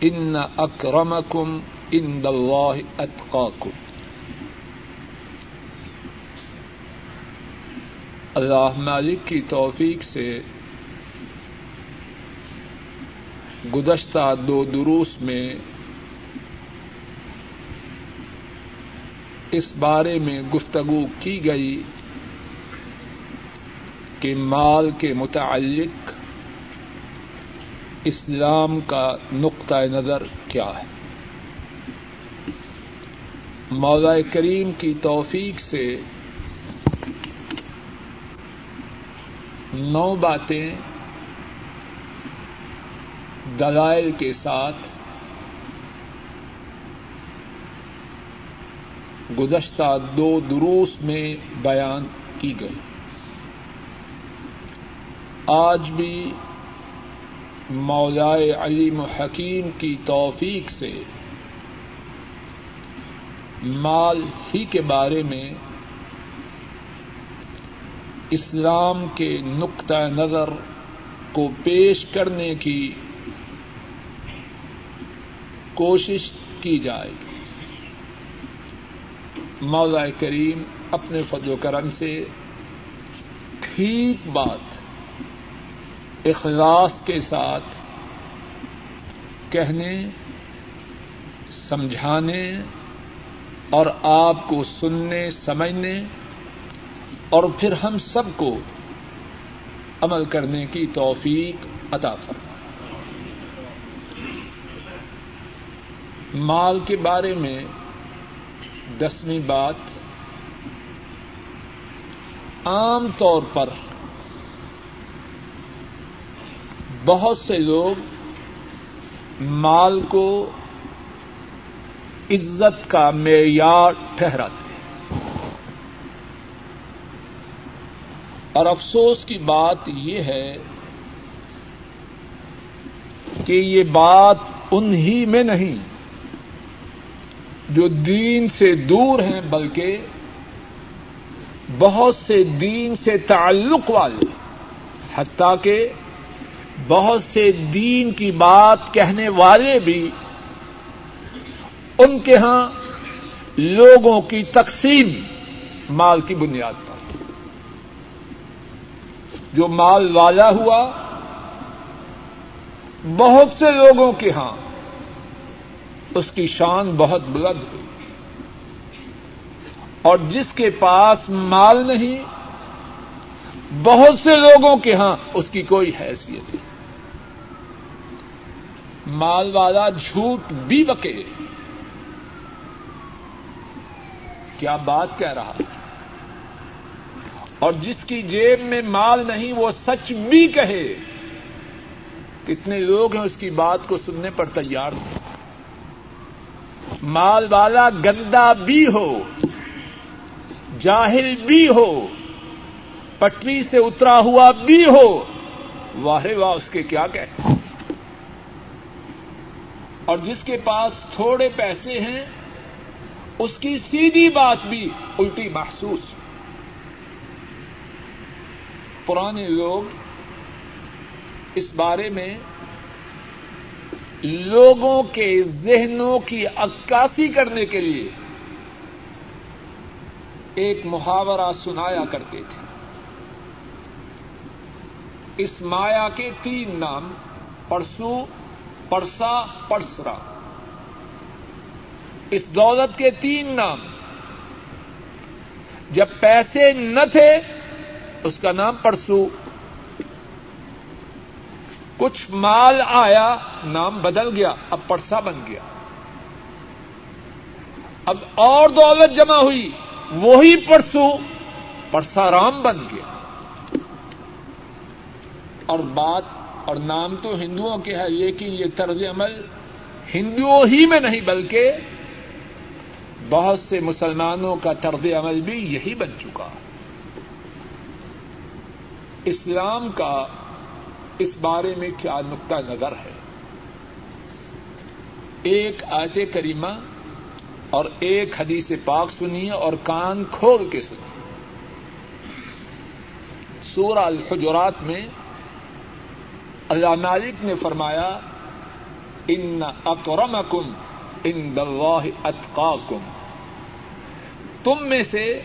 ان اکرمکم عند اللہ اتقاکم اللہ مالک کی توفیق سے گزشتہ دو دروس میں اس بارے میں گفتگو کی گئی کہ مال کے متعلق اسلام کا نقطۂ نظر کیا ہے؟ مولا کریم کی توفیق سے نو باتیں دلائل کے ساتھ گزشتہ دو دروس میں بیان کی گئی۔ آج بھی مولائے علیم حکیم کی توفیق سے مال ہی کے بارے میں اسلام کے نقطۂ نظر کو پیش کرنے کی کوشش کی جائے مولا کریم اپنے فضل و کرم سے ٹھیک بات اخلاص کے ساتھ کہنے، سمجھانے اور آپ کو سننے، سمجھنے اور پھر ہم سب کو عمل کرنے کی توفیق عطا فرما مال کے بارے میں دسویں بات، عام طور پر بہت سے لوگ مال کو عزت کا معیار ٹھہراتے ہیں۔ اور افسوس کی بات یہ ہے کہ یہ بات انہی میں نہیں جو دین سے دور ہیں، بلکہ بہت سے دین سے تعلق والے حتیٰ کہ بہت سے دین کی بات کہنے والے بھی ان کے ہاں لوگوں کی تقسیم مال کی بنیاد پر۔ جو مال والا ہوا، بہت سے لوگوں کے ہاں اس کی شان بہت بلند ہوئی۔ اور جس کے پاس مال نہیں، بہت سے لوگوں کے ہاں اس کی کوئی حیثیت نہیں۔ مال والا جھوٹ بھی بکے کیا بات کہہ رہا اور جس کی جیب میں مال نہیں، وہ سچ بھی کہے۔ کتنے لوگ ہیں اس کی بات کو سننے پر تیار۔ ہو مال والا گندا بھی ہو، جاہل بھی ہو، پٹری سے اترا ہوا بھی ہو۔ واہ واہ، اس کے کیا کہ اور جس کے پاس تھوڑے پیسے ہیں، اس کی سیدھی بات بھی الٹی محسوس۔ پرانے لوگ اس بارے میں لوگوں کے ذہنوں کی عکاسی کرنے کے لیے ایک محاورہ سنایا کرتے تھے۔ اس مایا کے تین نام پرسو پرسا پرسرا اس دولت کے تین نام۔ جب پیسے نہ تھے، اس کا نام پرسو کچھ مال آیا، نام بدل گیا، اب پرسا بن گیا۔ اب اور دولت جمع ہوئی، وہی پرسو پرسا رام بن گیا۔ اور بات اور نام تو ہندوؤں کے ہے، لیکن یہ طرز عمل ہندوؤں ہی میں نہیں، بلکہ بہت سے مسلمانوں کا طرز عمل بھی یہی بن چکا۔ اسلام کا اس بارے میں کیا نقطہ نظر ہے؟ ایک آیت کریمہ اور ایک حدیث پاک سنیے اور کان کھول کے سنیے۔ سورہ الحجرات میں اللہ مالک نے فرمایا، ان اکرمکم ان اللہ اتقاکم. تم میں سے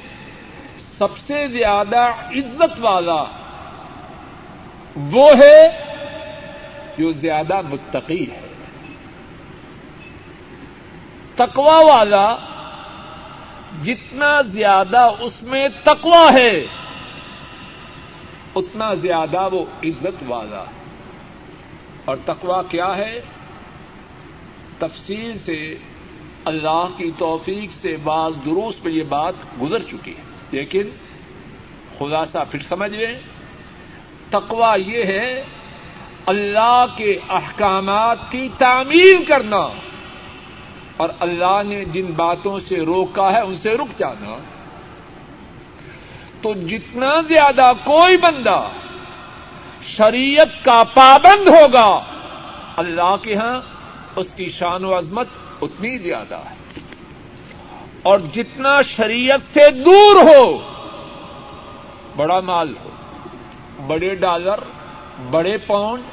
سب سے زیادہ عزت والا وہ ہے جو زیادہ متقی ہے۔ تقوا والا جتنا زیادہ اس میں تقوا ہے، اتنا زیادہ وہ عزت والا۔ ہے اور تقوا کیا ہے؟ تفصیل سے اللہ کی توفیق سے بعض دروس پہ یہ بات گزر چکی ہے۔ لیکن خلاصہ پھر سمجھ لیں۔ تقوا یہ ہے اللہ کے احکامات کی تعمیر کرنا۔ اور اللہ نے جن باتوں سے روکا ہے، ان سے رک جانا۔ تو جتنا زیادہ کوئی بندہ شریعت کا پابند ہوگا۔ اللہ کے ہاں اس کی شان و عظمت اتنی زیادہ ہے۔ اور جتنا شریعت سے دور ہو، بڑا مال ہو، بڑے ڈالر، بڑے پاؤنڈ،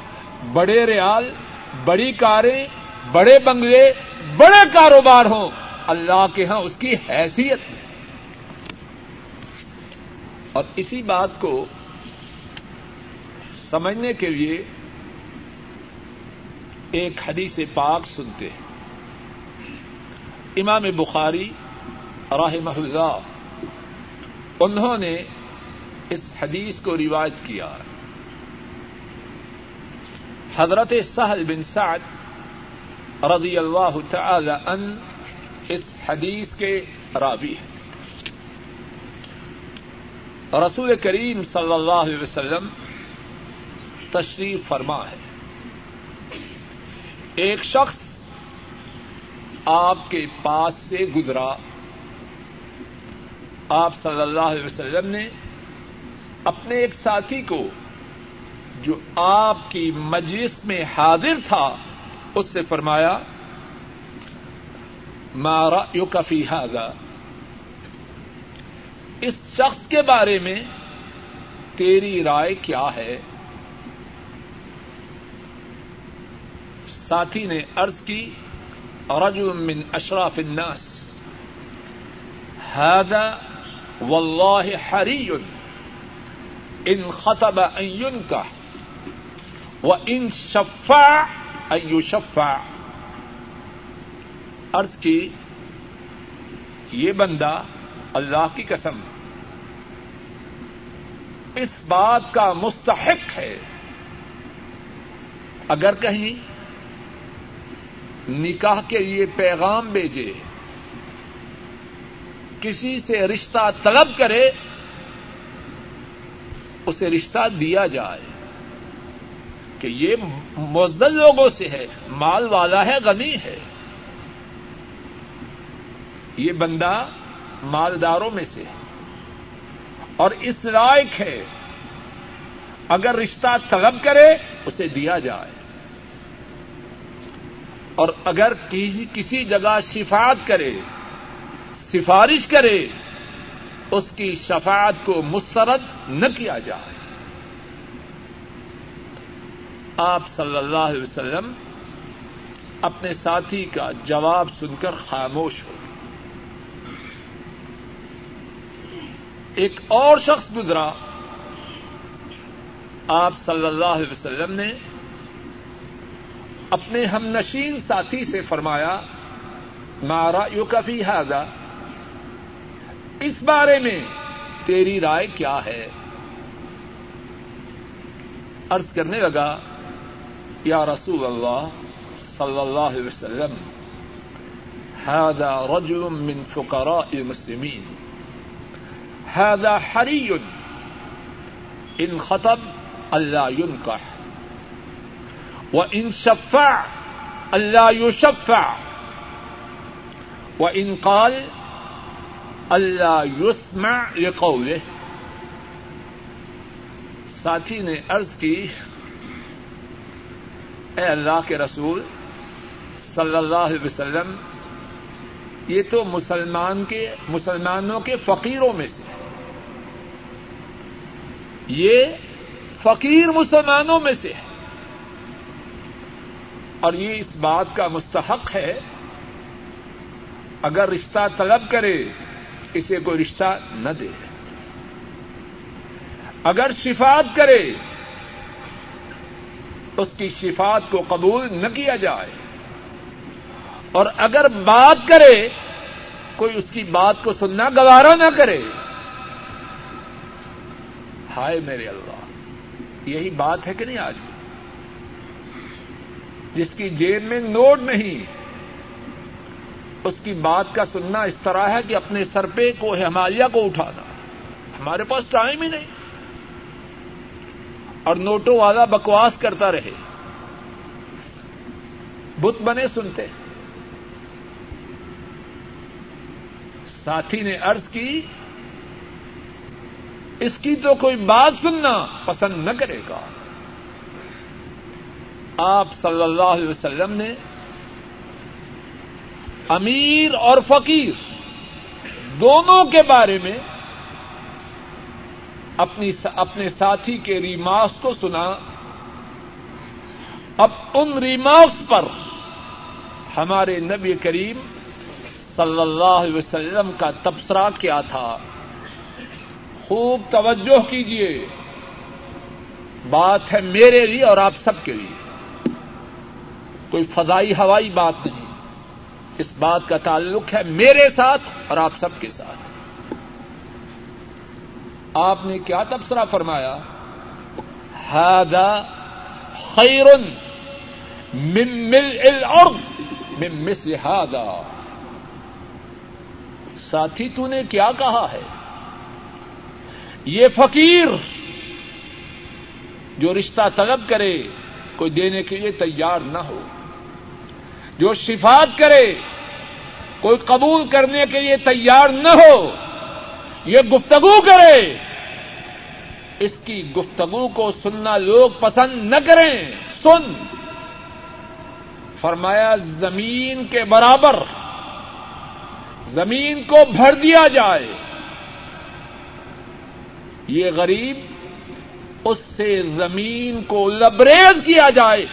بڑے ریال، بڑی کاریں، بڑے بنگلے، بڑے کاروبار ہوں، اللہ کے ہاں اس کی حیثیت ہے۔ اور اسی بات کو سمجھنے کے لیے ایک حدیث پاک سنتے ہیں۔ امام بخاری راہ اللہ، انہوں نے اس حدیث کو روایت کیا۔ حضرت سہل بن سعد رضی اللہ تعالی ان اس حدیث کے راوی ہیں۔ رسول کریم صلی اللہ علیہ وسلم تشریف فرما ہے۔ ایک شخص آپ کے پاس سے گزرا۔ آپ صلی اللہ علیہ وسلم نے اپنے ایک ساتھی کو جو آپ کی مجلس میں حاضر تھا، اس سے فرمایا مارا یو کفی حاضا اس شخص کے بارے میں تیری رائے کیا ہے؟ ساتھی نے ارض کی، رجل من اشراف الناس. هذا والله حري. ان خطب ان کا وہ ان شفا ایو شفا ارض کی، یہ بندہ اللہ کی قسم اس بات کا مستحق ہے۔ اگر کہیں نکاح کے لیے پیغام بھیجے، کسی سے رشتہ طلب کرے، اسے رشتہ دیا جائے۔ کہ یہ مزل لوگوں سے ہے، مال والا ہے، غنی ہے۔ یہ بندہ مالداروں میں سے ہے۔ اور اس لائق ہے، اگر رشتہ طلب کرے، اسے دیا جائے۔ اور اگر کسی جگہ شفاعت کرے، سفارش کرے، اس کی شفاعت کو مسترد نہ کیا جائے۔ آپ صلی اللہ علیہ وسلم اپنے ساتھی کا جواب سن کر خاموش ہو۔ ایک اور شخص گزرا۔ آپ صلی اللہ علیہ وسلم نے اپنے ہم نشین ساتھی سے فرمایا مارا یو کفی ہاگا اس بارے میں تیری رائے کیا ہے؟ ارض کرنے لگا، یا رسول اللہ صلی اللہ علیہ وسلم هذا رجل من فقراء المسلمين هذا حري ان خطب اللہ ينكح وان شفع اللہ يشفع. وان قال اللہ يسمع لقوله. ساتھی نے عرض کی، اے اللہ کے رسول صلی اللہ علیہ وسلم، یہ تو مسلمان کے، مسلمانوں کے فقیروں میں سے یہ فقیر مسلمانوں میں سے ہے۔ اور یہ اس بات کا مستحق ہے، اگر رشتہ طلب کرے، اسے کوئی رشتہ نہ دے۔ اگر شفات کرے، اس کی شفات کو قبول نہ کیا جائے۔ اور اگر بات کرے، کوئی اس کی بات کو سننا گوارا نہ کرے۔ ہائے میرے اللہ، یہی بات ہے کہ نہیں آج؟ جس کی جیب میں نوٹ نہیں۔ اس کی بات کا سننا اس طرح ہے کہ اپنے سر پہ کو ہمالیہ کو اٹھانا ہمارے پاس ٹائم ہی نہیں۔ اور نوٹوں والا بکواس کرتا رہے۔ بت بنے سنتے۔ ساتھی نے ارض کی، اس کی تو کوئی بات سننا پسند نہ کرے گا۔ آپ صلی اللہ علیہ وسلم نے امیر اور فقیر دونوں کے بارے میں اپنی اپنے ساتھی کے ریمارکس کو سنا۔ اب ان ریمارکس پر ہمارے نبی کریم صلی اللہ علیہ وسلم کا تبصرہ کیا تھا۔ خوب توجہ کیجیے بات ہے میرے لیے اور آپ سب کے لیے۔ کوئی فضائی ہوائی بات نہیں۔ اس بات کا تعلق ہے میرے ساتھ اور آپ سب کے ساتھ۔ آپ نے کیا تبصرہ فرمایا؟ ہادا خیرن مل الارض، من مثل ہادا ساتھی، تو نے کیا کہا ہے؟ یہ فقیر جو رشتہ طلب کرے، کوئی دینے کے لیے تیار نہ ہو۔ جو شفات کرے، کوئی قبول کرنے کے لیے تیار نہ ہو، یہ گفتگو کرے، اس کی گفتگو کو سننا لوگ پسند نہ کریں۔ سن۔ فرمایا، زمین کے برابر، زمین کو بھر دیا جائے۔ یہ غریب، اس سے زمین کو لبریز کیا جائے۔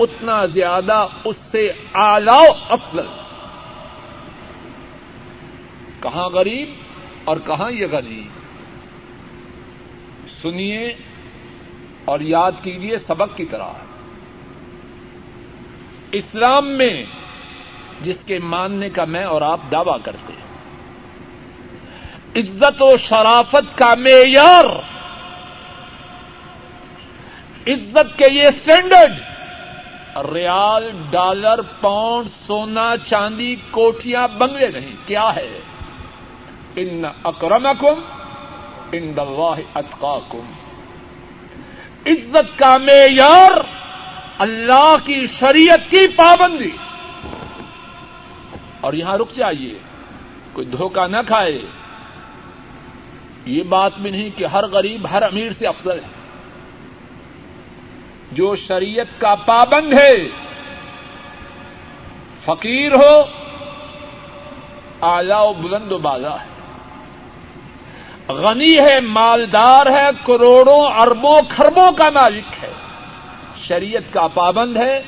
اتنا زیادہ اس سے آلاؤ افضل۔ کہاں غریب اور کہاں یہ غریب سنیے اور یاد کیجیے سبق کی طرح۔ اسلام میں جس کے ماننے کا میں اور آپ دعوی کرتے ہیں۔ عزت و شرافت کا معیار۔ عزت کے یہ اسٹینڈرڈ ریال ڈالر، پاؤنڈ، سونا، چاندی کوٹیاں بنگلے نہیں، کیا ہے؟ ان اکرمکم ان اللہ اتقاکم۔ عزت کا معیار اللہ کی شریعت کی پابندی۔ اور یہاں رک جائیے، کوئی دھوکہ نہ کھائے۔ یہ بات بھی نہیں کہ ہر غریب، ہر امیر سے افضل ہے۔ جو شریعت کا پابند ہے، فقیر ہو آلہ و بلند و بالا ہے۔ غنی ہے، مالدار ہے، کروڑوں، اربوں خربوں کا مالک ہے۔ شریعت کا پابند ہے،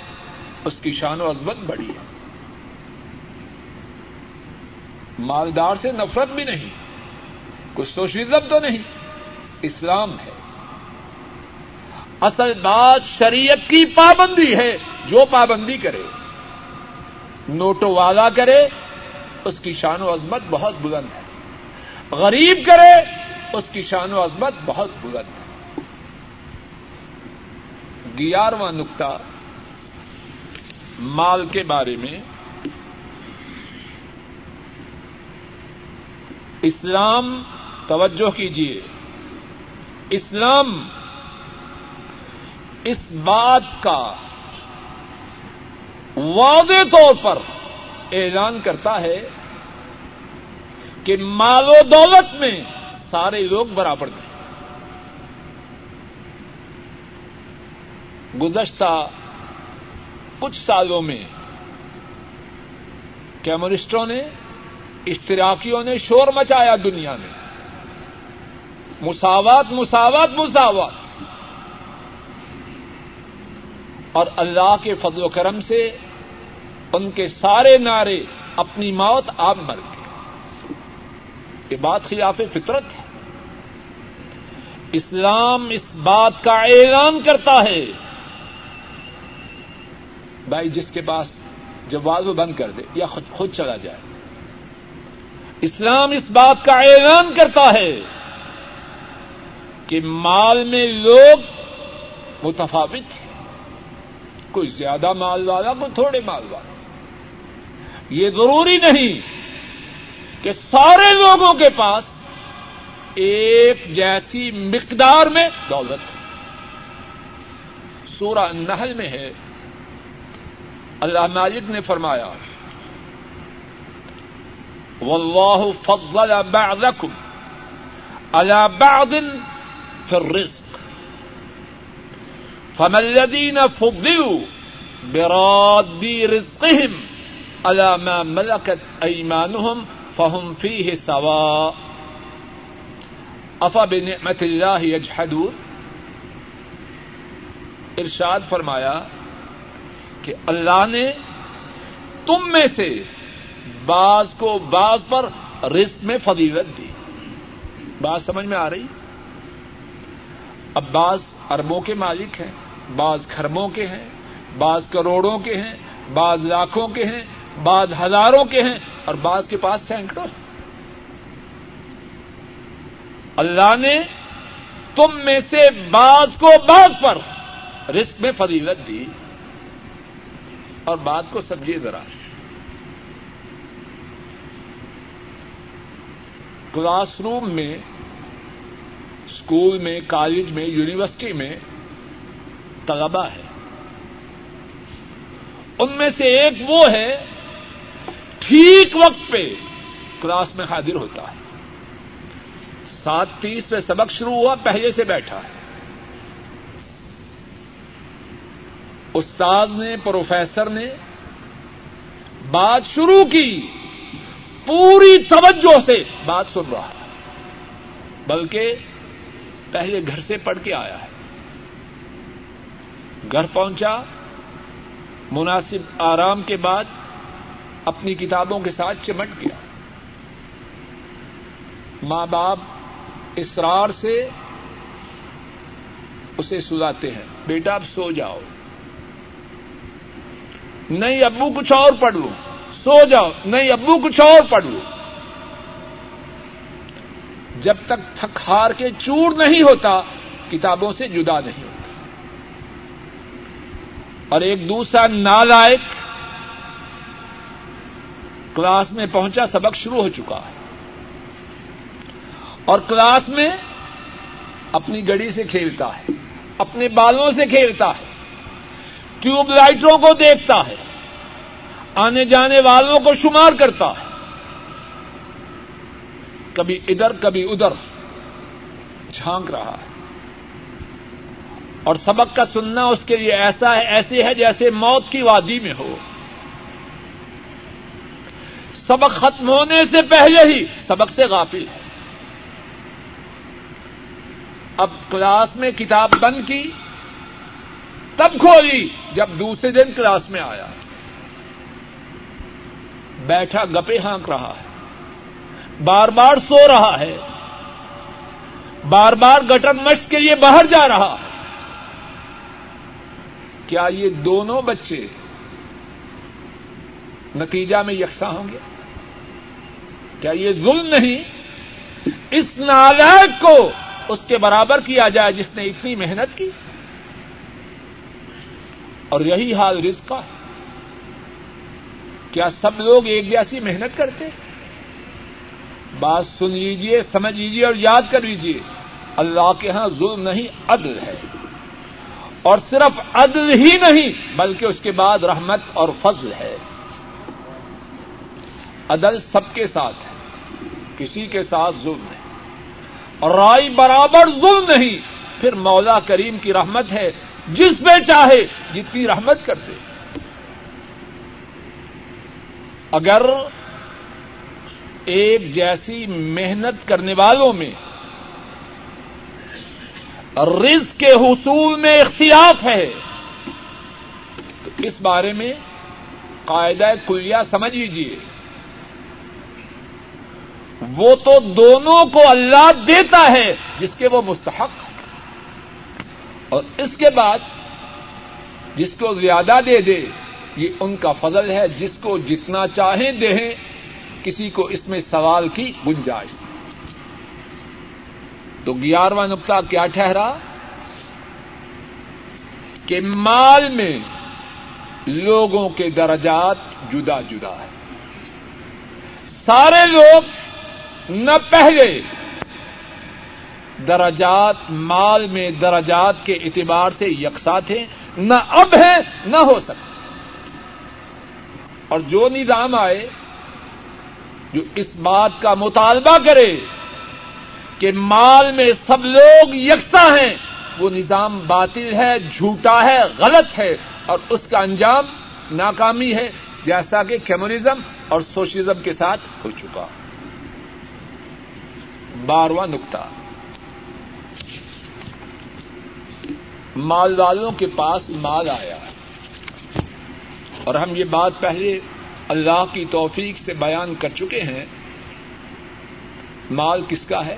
اس کی شان و عظمت بڑی ہے۔ مالدار سے نفرت بھی نہیں، کچھ سوشلزم تو نہیں، اسلام ہے۔ اصل بات شریعت کی پابندی ہے، جو پابندی کرے نوٹو والا کرے، اس کی شان و عظمت بہت بلند ہے۔ غریب کرے، اس کی شان و عظمت بہت بلند ہے۔ گیارہواں نقطہ، مال کے بارے میں۔ اسلام، توجہ کیجیے اسلام اس بات کا واضح طور پر اعلان کرتا ہے کہ مال و دولت میں سارے لوگ برابر تھے گزشتہ کچھ سالوں میں کیمونسٹوں نے، اشتراکیوں نے شور مچایا دنیا میں۔ مساوات مساوات مساوات۔ اور اللہ کے فضل و کرم سے ان کے سارے نعرے اپنی موت آپ مر گئے۔ یہ بات خلاف فطرت ہے۔ اسلام اس بات کا اعلان کرتا ہے۔ بھائی جس کے پاس جب واضح بند کر دے یا خود خود چلا جائے۔ اسلام اس بات کا اعلان کرتا ہے کہ مال میں لوگ متفاوت ہیں۔ کوئی زیادہ مال والا، کوئی تھوڑے مال والا۔ یہ ضروری نہیں کہ سارے لوگوں کے پاس ایک جیسی مقدار میں دولت سورہ نحل میں ہے۔ اللہ مالک نے فرمایا، واللہ فضل بعضکم على بعض في الرزق. فما الذين فضلوا براد رزقهم على ما ملكت ايمانهم فهم فيه سواء افا بنعمت اللہ يجحدون ارشاد فرمایا کہ اللہ نے تم میں سے بعض کو بعض پر رزق میں فضیلت دی۔ بات سمجھ میں آ رہی؟ اب بعض اربوں کے مالک ہیں۔ بعض خربوں کے ہیں، بعض کروڑوں کے ہیں، بعض لاکھوں کے ہیں، بعض ہزاروں کے ہیں اور بعض کے پاس سینکڑوں اللہ نے تم میں سے بعض کو بعض پر رزق میں فضیلت دی اور بات کو سمجھیے ذرا۔ کلاس روم میں، اسکول میں، کالج میں، یونیورسٹی میں طلبا ہے۔ ان میں سے ایک وہ ہے، ٹھیک وقت پہ کلاس میں حاضر ہوتا ہے۔ سات تیس پہ سبق شروع ہوا، پہلے سے بیٹھا ہے۔ استاد نے، پروفیسر نے بات شروع کی، پوری توجہ سے بات سن رہا ہے، بلکہ پہلے گھر سے پڑھ کے آیا ہے۔ گھر پہنچا، مناسب آرام کے بعد اپنی کتابوں کے ساتھ چمٹ گیا۔ ماں باپ اسرار سے اسے سلاتے ہیں، بیٹا اب سو جاؤ۔ نہیں ابو کچھ اور پڑھ لو۔ سو جاؤ۔ نہیں ابو کچھ اور پڑھ لو۔ جب تک تھک ہار کے چور نہیں ہوتا، کتابوں سے جدا نہیں ہوتا۔ اور ایک دوسرا نالائق کلاس میں پہنچا، سبق شروع ہو چکا ہے۔ اور کلاس میں اپنی گڑی سے کھیلتا ہے، اپنے بالوں سے کھیلتا ہے، ٹیوب لائٹوں کو دیکھتا ہے، آنے جانے والوں کو شمار کرتا ہے۔ کبھی ادھر کبھی ادھر، جھانک رہا ہے۔ اور سبق کا سننا اس کے لیے ایسا ہے، ایسے ہے جیسے موت کی وادی میں ہو۔ سبق ختم ہونے سے پہلے ہی سبق سے غافل۔ ہے اب کلاس میں کتاب بند کی، تب کھولی جب دوسرے دن کلاس میں آیا۔ بیٹھا گپے ہانک رہا ہے۔ بار بار سو رہا ہے۔ بار بار گٹر مشق کے لیے باہر جا رہا ہے۔ کیا یہ دونوں بچے نتیجہ میں یکساں ہوں گے؟ کیا یہ ظلم نہیں؟ اس نالائق کو اس کے برابر کیا جائے جس نے اتنی محنت کی؟ اور یہی حال رزق کا ہے۔ کیا سب لوگ ایک جیسی محنت کرتے؟ بات سن لیجیے سمجھ لیجیے اور یاد کر لیجیے اللہ کے ہاں ظلم نہیں، عدل ہے۔ اور صرف عدل ہی نہیں بلکہ اس کے بعد رحمت اور فضل ہے۔ عدل سب کے ساتھ ہے، کسی کے ساتھ ظلم ہے اور رائی برابر ظلم نہیں، پھر مولا کریم کی رحمت ہے، جس میں چاہے جتنی رحمت کر دے اگر ایک جیسی محنت کرنے والوں میں رزق کے حصول میں اختلاف ہے۔ تو اس بارے میں قاعدہ کلیا سمجھ لیجیے وہ تو دونوں کو اللہ دیتا ہے جس کے وہ مستحق اور اس کے بعد جس کو زیادہ دے دے، یہ ان کا فضل ہے جس کو جتنا چاہیں دیں، کسی کو اس میں سوال کی گنجائش۔ تو گیارہواں نقطہ کیا ٹھہرا کہ مال میں لوگوں کے درجات جدا جدا ہے سارے لوگ نہ پہلے درجات مال میں درجات کے اعتبار سے یکساں تھے، نہ اب ہے نہ ہو سکتے۔ اور جو نظام آئے جو اس بات کا مطالبہ کرے کہ مال میں سب لوگ یکساں ہیں، وہ نظام باطل ہے، جھوٹا ہے، غلط ہے، اور اس کا انجام ناکامی ہے، جیسا کہ کمیونزم اور سوشلزم کے ساتھ ہو چکا۔ بارواں نقطہ۔ مال والوں کے پاس مال آیا۔ اور ہم یہ بات پہلے اللہ کی توفیق سے بیان کر چکے ہیں۔ مال کس کا ہے؟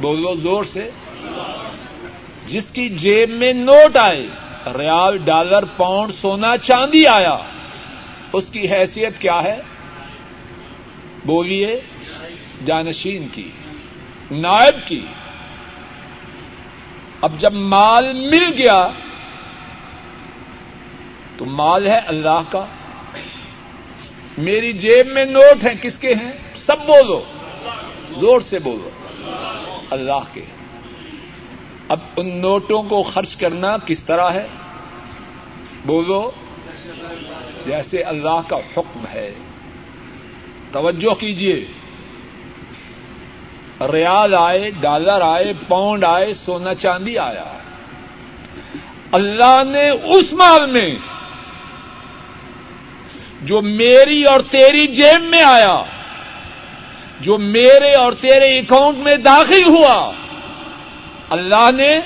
بولو زور سے۔ جس کی جیب میں نوٹ آئے، ریال ڈالر، پاؤنڈ، سونا، چاندی آیا۔ اس کی حیثیت کیا ہے؟ بولیے، جانشین کی، نائب کی۔ اب جب مال مل گیا، تو مال ہے اللہ کا۔ میری جیب میں نوٹ ہیں، کس کے ہیں؟ سب بولو۔ زور سے بولو۔ اللہ کے۔ اب ان نوٹوں کو خرچ کرنا کس طرح ہے؟ بولو۔ جیسے اللہ کا حکم ہے۔ توجہ کیجیے ریال آئے، ڈالر آئے، پاؤنڈ آئے، سونا چاندی آیا۔ اللہ نے اس مال میں جو میری اور تیری جیب میں آیا جو میرے اور تیرے اکاؤنٹ میں داخل ہوا۔ اللہ نے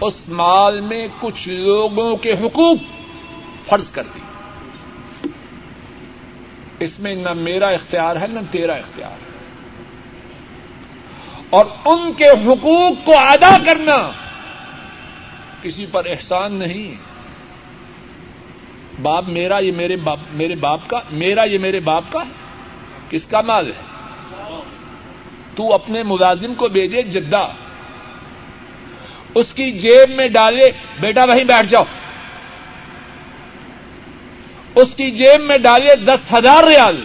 اس مال میں کچھ لوگوں کے حقوق فرض کر دی اس میں نہ میرا اختیار ہے، نہ تیرا اختیار ہے۔ اور ان کے حقوق کو ادا کرنا کسی پر احسان نہیں۔ باپ میرا یہ میرے باپ میرے باپ کا، میرا یہ میرے باپ کا کس کا مال ہے؟ تو اپنے ملازم کو بھیجے جدہ۔ اس کی جیب میں ڈالے، بیٹا وہیں بیٹھ جاؤ۔ اس کی جیب میں ڈالے دس ہزار ریال۔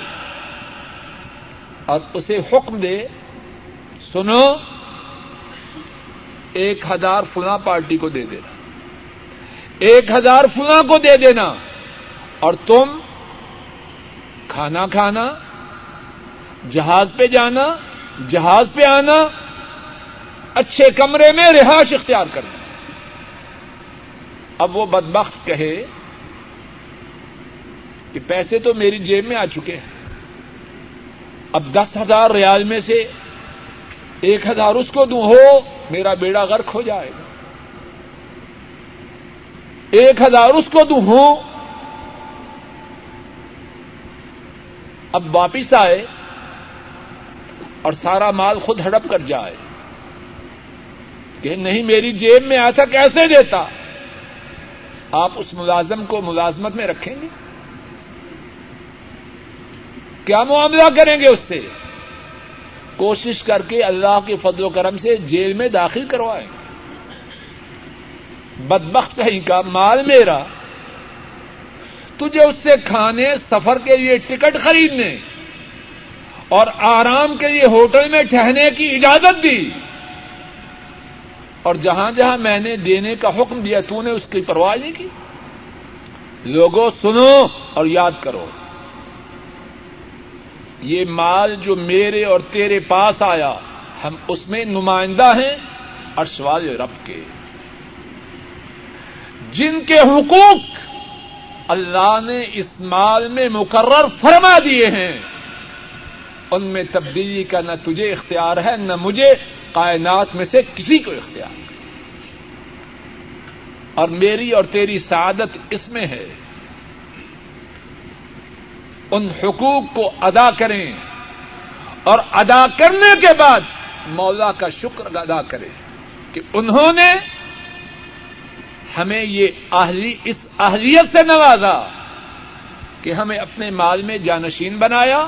اور اسے حکم دے، سنو، ایک ہزار فلاں پارٹی کو دے دینا۔ ایک ہزار فلاں کو دے دینا۔ اور تم کھانا کھانا، جہاز پہ جانا جہاز پہ آنا، اچھے کمرے میں رہائش اختیار کرنا۔ اب وہ بدبخت کہے کہ پیسے تو میری جیب میں آ چکے ہیں۔ اب دس ہزار ریال میں سے ایک ہزار اس کو دوں، ہو، میرا بیڑا غرق ہو جائے۔ گا ایک ہزار اس کو دوں، ہو۔ اب واپس آئے۔ اور سارا مال خود ہڑپ کر جائے کہ نہیں میری جیب میں آیا تھا کیسے دیتا آپ اس ملازم کو ملازمت میں رکھیں گے کیا معاملہ کریں گے اس سے کوشش کر کے اللہ کے فضل و کرم سے جیل میں داخل کروائیں بدبخت کہیں کا مال میرا تجھے اس سے کھانے سفر کے لیے ٹکٹ خریدنے اور آرام کے لیے ہوٹل میں ٹھہرنے کی اجازت دی۔ اور جہاں جہاں میں نے دینے کا حکم دیا، تو نے اس کی پرواہ نہیں کی۔ لوگوں، سنو اور یاد کرو۔ یہ مال جو میرے اور تیرے پاس آیا، ہم اس میں نمائندہ ہیں ارشوال رب کے۔ جن کے حقوق اللہ نے اس مال میں مقرر فرما دیے ہیں۔ ان میں تبدیلی کا نہ تجھے اختیار ہے، نہ مجھے۔ کائنات میں سے کسی کو اختیار اور میری اور تیری سعادت اس میں ہے۔ ان حقوق کو ادا کریں۔ اور ادا کرنے کے بعد مولا کا شکر ادا کریں کہ انہوں نے ہمیں یہ اہلی، اس اہلیت سے نوازا کہ ہمیں اپنے مال میں جانشین بنایا۔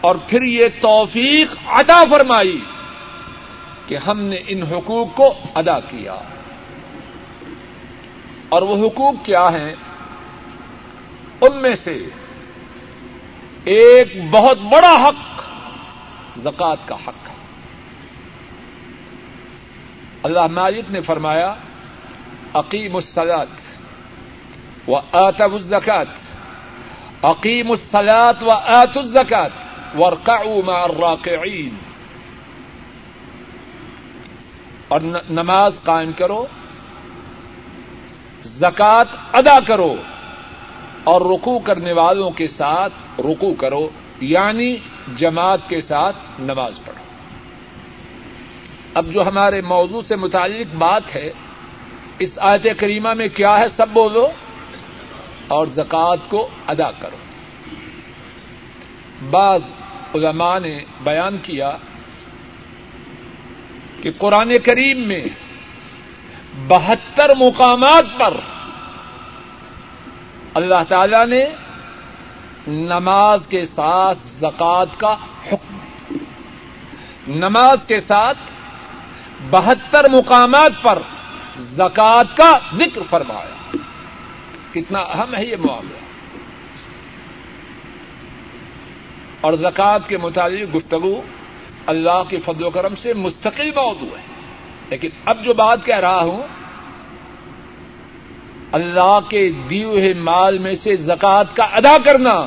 اور پھر یہ توفیق ادا فرمائی کہ ہم نے ان حقوق کو ادا کیا۔ اور وہ حقوق کیا ہیں؟ ان میں سے ایک بہت بڑا حق زکات کا حق ہے۔ اللہ مالک نے فرمایا عقیم السلات و آتب الزکات عقیم السلات و آت الزکات ورقعوا مع الراقعین اور نماز قائم کرو، زکات ادا کرو، اور رکو کرنے والوں کے ساتھ رکو کرو یعنی جماعت کے ساتھ نماز پڑھو۔ اب جو ہمارے موضوع سے متعلق بات ہے، اس آیت کریمہ میں کیا ہے سب بولو، اور زکوٰۃ کو ادا کرو۔ بعض علماء نے بیان کیا کہ قرآن کریم میں بہتر مقامات پر اللہ تعالی نے نماز کے ساتھ زکات کا حکم نماز کے ساتھ بہتر مقامات پر زکات کا ذکر فرمایا۔ کتنا اہم ہے یہ معاملہ۔ اور زکات کے متعلق گفتگو اللہ کے فضل و کرم سے مستقل موضوع ہے۔ لیکن اب جو بات کہہ رہا ہوں، اللہ کے دیے ہوئے مال میں سے زکات کا ادا کرنا،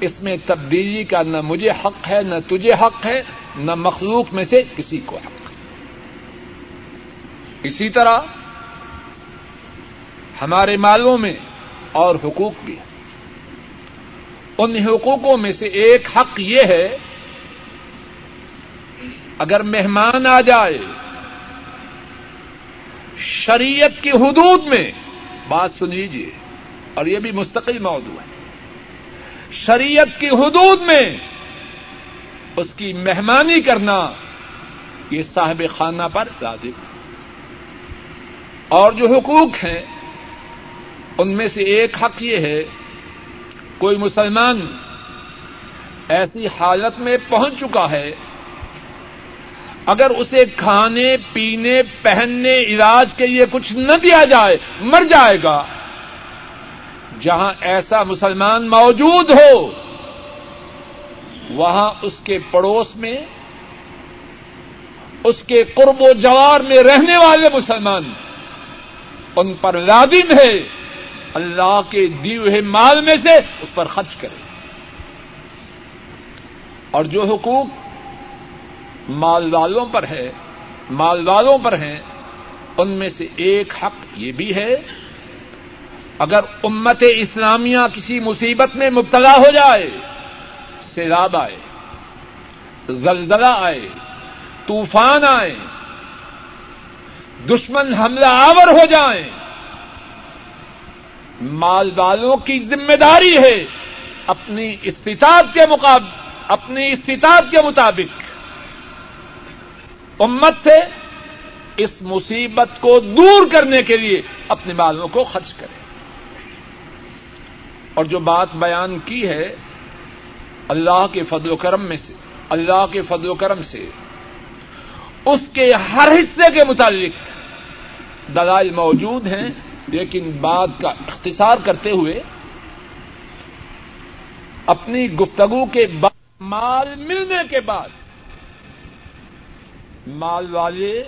اس میں تبدیلی کا نہ مجھے حق ہے، نہ تجھے حق ہے، نہ مخلوق میں سے کسی کو حق۔ اسی طرح ہمارے مالوں میں اور حقوق بھی۔ ان حقوقوں میں سے ایک حق یہ ہے، اگر مہمان آ جائے، شریعت کی حدود میں، بات سن لیجیے اور یہ بھی مستقل موضوع ہے۔ شریعت کی حدود میں اس کی مہمانی کرنا، یہ صاحب خانہ پر لازم اور جو حقوق ہیں، ان میں سے ایک حق یہ ہے کوئی مسلمان ایسی حالت میں پہنچ چکا ہے، اگر اسے کھانے، پینے، پہننے، علاج کے لیے کچھ نہ دیا جائے، مر جائے گا۔ جہاں ایسا مسلمان موجود ہو، وہاں اس کے پڑوس میں، اس کے قرب و جوار میں رہنے والے مسلمان، ان پر لازم ہے۔ اللہ کے دی ہوئے مال میں سے اس پر خرچ کرے۔ اور جو حقوق مال والوں پر ہے مال والوں پر ہیں، ان میں سے ایک حق یہ بھی ہے، اگر امت اسلامیہ کسی مصیبت میں مبتلا ہو جائے، سیلاب آئے، زلزلہ آئے، طوفان آئے، دشمن حملہ آور ہو جائیں مال والوں کی ذمہ داری ہے اپنی استطاعت کے مقابل اپنی استطاعت کے مطابق۔ امت سے اس مصیبت کو دور کرنے کے لیے اپنے مالوں کو خرچ کرے اور جو بات بیان کی ہے، اللہ کے فضل و کرم میں سے، اللہ کے فضل و کرم سے، اس کے ہر حصے کے متعلق دلائل موجود ہیں۔ لیکن بات کا اختصار کرتے ہوئے اپنی گفتگو کے بعد مال ملنے کے بعد مال والے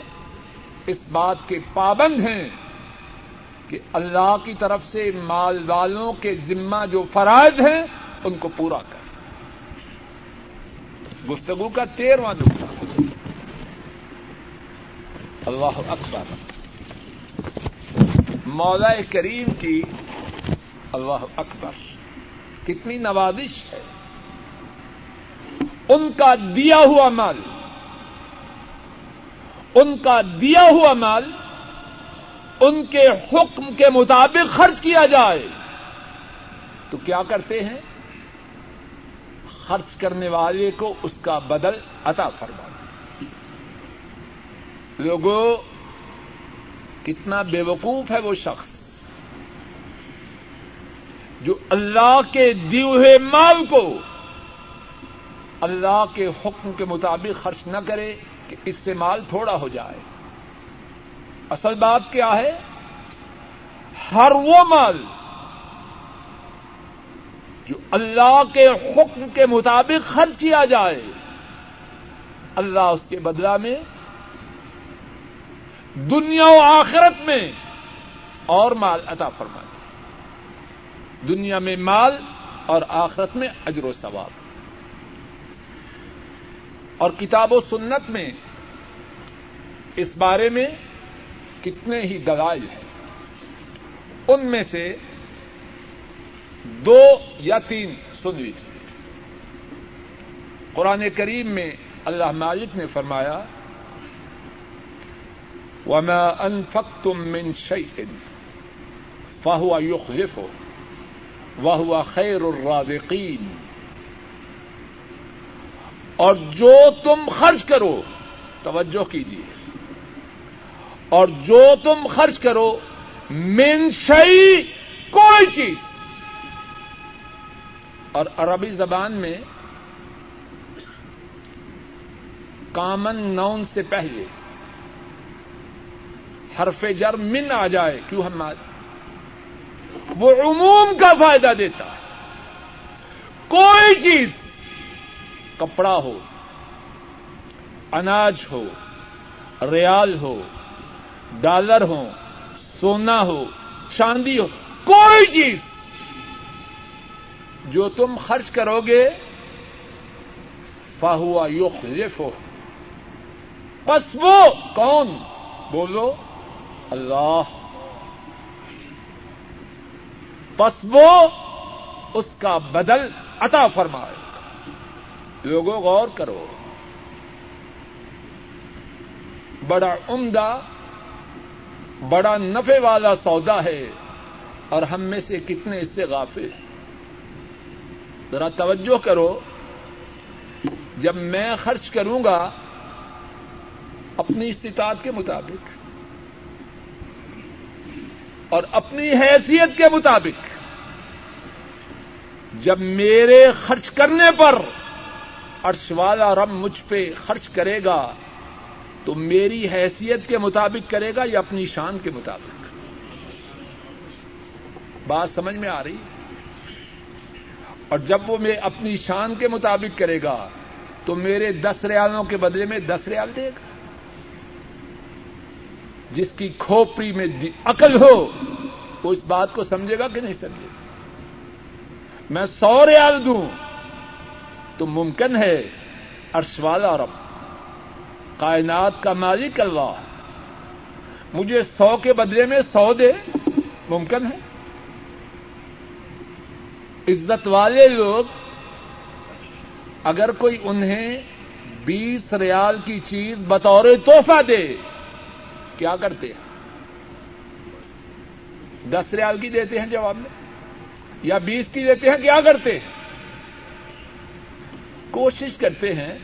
اس بات کے پابند ہیں کہ اللہ کی طرف سے مال والوں کے ذمہ جو فرائض ہیں ان کو پورا کر۔ گفتگو کا تیرواں نقطہ۔ اللہ اکبر۔ مولا کریم کی اللہ اکبر کتنی نوازش ہے۔ ان کا دیا ہوا مال، ان کا دیا ہوا مال، ان کے حکم کے مطابق خرچ کیا جائے۔ تو کیا کرتے ہیں؟ خرچ کرنے والے کو اس کا بدل عطا فرما لوگوں کتنا بے وقوف ہے وہ شخص جو اللہ کے دیے ہوئے مال کو اللہ کے حکم کے مطابق خرچ نہ کرے کہ اس سے مال تھوڑا ہو جائے۔ اصل بات کیا ہے؟ ہر وہ مال جو اللہ کے حکم کے مطابق خرچ کیا جائے، اللہ اس کے بدلہ میں دنیا و آخرت میں اور مال عطا فرمائے۔ دنیا میں مال اور آخرت میں اجر و ثواب۔ اور کتاب و سنت میں اس بارے میں کتنے ہی دلائل ہیں۔ ان میں سے دو یا تین سن لیجیے قرآن کریم میں اللہ مالک نے فرمایا وما انفقتم من شيء فهو يخلفه وهو خير الرازقين اور جو تم خرچ کرو، توجہ کیجیے اور جو تم خرچ کرو منشئی کوئی چیز۔ اور عربی زبان میں کامن ناؤن سے پہلے حرف جر من آ جائے، کیوں ہم وہ عموم کا فائدہ دیتا ہے۔ کوئی چیز، کپڑا ہو، اناج ہو، ریال ہو، ڈالر ہو، سونا ہو، چاندی ہو، کوئی چیز جو تم خرچ کرو گے فاہوا یوخ ہو بس وہ کون؟ بولو۔ اللہ۔ بس وہ اس کا بدل عطا فرمائے۔ لوگوں غور کرو۔ بڑا عمدہ، بڑا نفے والا سودا ہے۔ اور ہم میں سے کتنے اس سے غافل۔ ہیں ذرا توجہ کرو۔ جب میں خرچ کروں گا اپنی استطاعت کے مطابق اور اپنی حیثیت کے مطابق جب میرے خرچ کرنے پر عرش والا رب مجھ پہ خرچ کرے گا، تو میری حیثیت کے مطابق کرے گا یا اپنی شان کے مطابق؟ بات سمجھ میں آ رہی؟ اور جب وہ میں اپنی شان کے مطابق کرے گا، تو میرے دس ریالوں کے بدلے میں دس ریال دے گا۔ جس کی کھوپڑی میں عقل ہو، وہ اس بات کو سمجھے گا کہ نہیں سمجھے گا۔ میں سو ریال دوں، تو ممکن ہے عرش والا رب، کائنات کا مالک اللہ، مجھے سو کے بدلے میں سو دے، ممکن ہے؟ عزت والے لوگ، اگر کوئی انہیں بیس ریال کی چیز بطور تحفہ دے کیا کرتے ہیں؟ دس ریال کی دیتے ہیں جواب میں؟ یا بیس کی دیتے ہیں؟ کیا کرتے ہیں؟ کوشش کرتے ہیں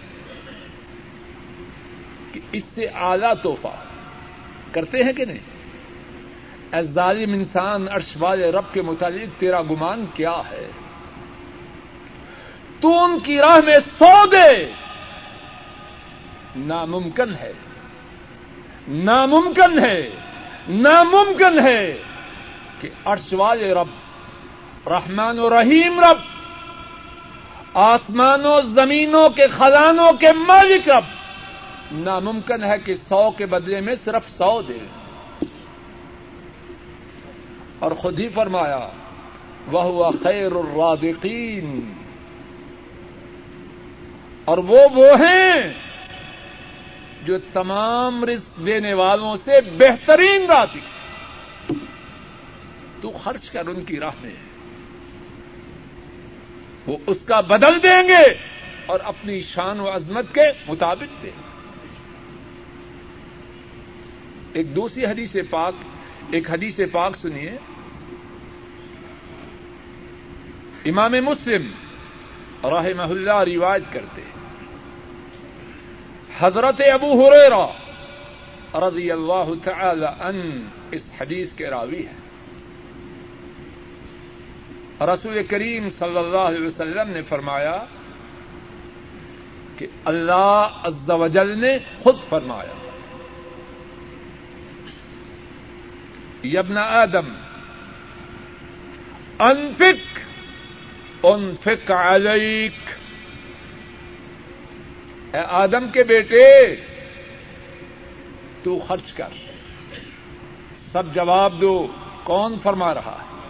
کہ اس سے اعلی تحفہ کرتے ہیں کہ نہیں؟ اے ظالم انسان، عرش والے رب کے متعلق تیرا گمان کیا ہے؟ تو ان کی راہ میں سو دے ناممکن ہے۔ ناممکن ہے ناممکن ہے کہ عرش والے رب، رحمان و رحیم رب آسمانوں زمینوں کے خزانوں کے مالک رب، ناممکن ہے کہ سو کے بدلے میں صرف سو دے۔ اور خود ہی فرمایا وہ خیر الرادقین اور وہ وہ ہیں جو تمام رزق دینے والوں سے بہترین راتی تو خرچ کر ان کی راہ میں۔ وہ اس کا بدل دیں گے اور اپنی شان و عظمت کے مطابق دیں گے۔ ایک دوسری حدیث پاک، ایک حدیث پاک سنیے۔ امام مسلم رحمہ اللہ روایت کرتے ہیں۔ حضرت ابو ہریرا رضی اللہ تعالی ان اس حدیث کے راوی ہے رسول کریم صلی اللہ علیہ وسلم نے فرمایا کہ اللہ عز و جل نے خود فرمایا یبن آدم انفک انفک علیک اے آدم کے بیٹے، تو خرچ کر۔ سب جواب دو، کون فرما رہا ہے؟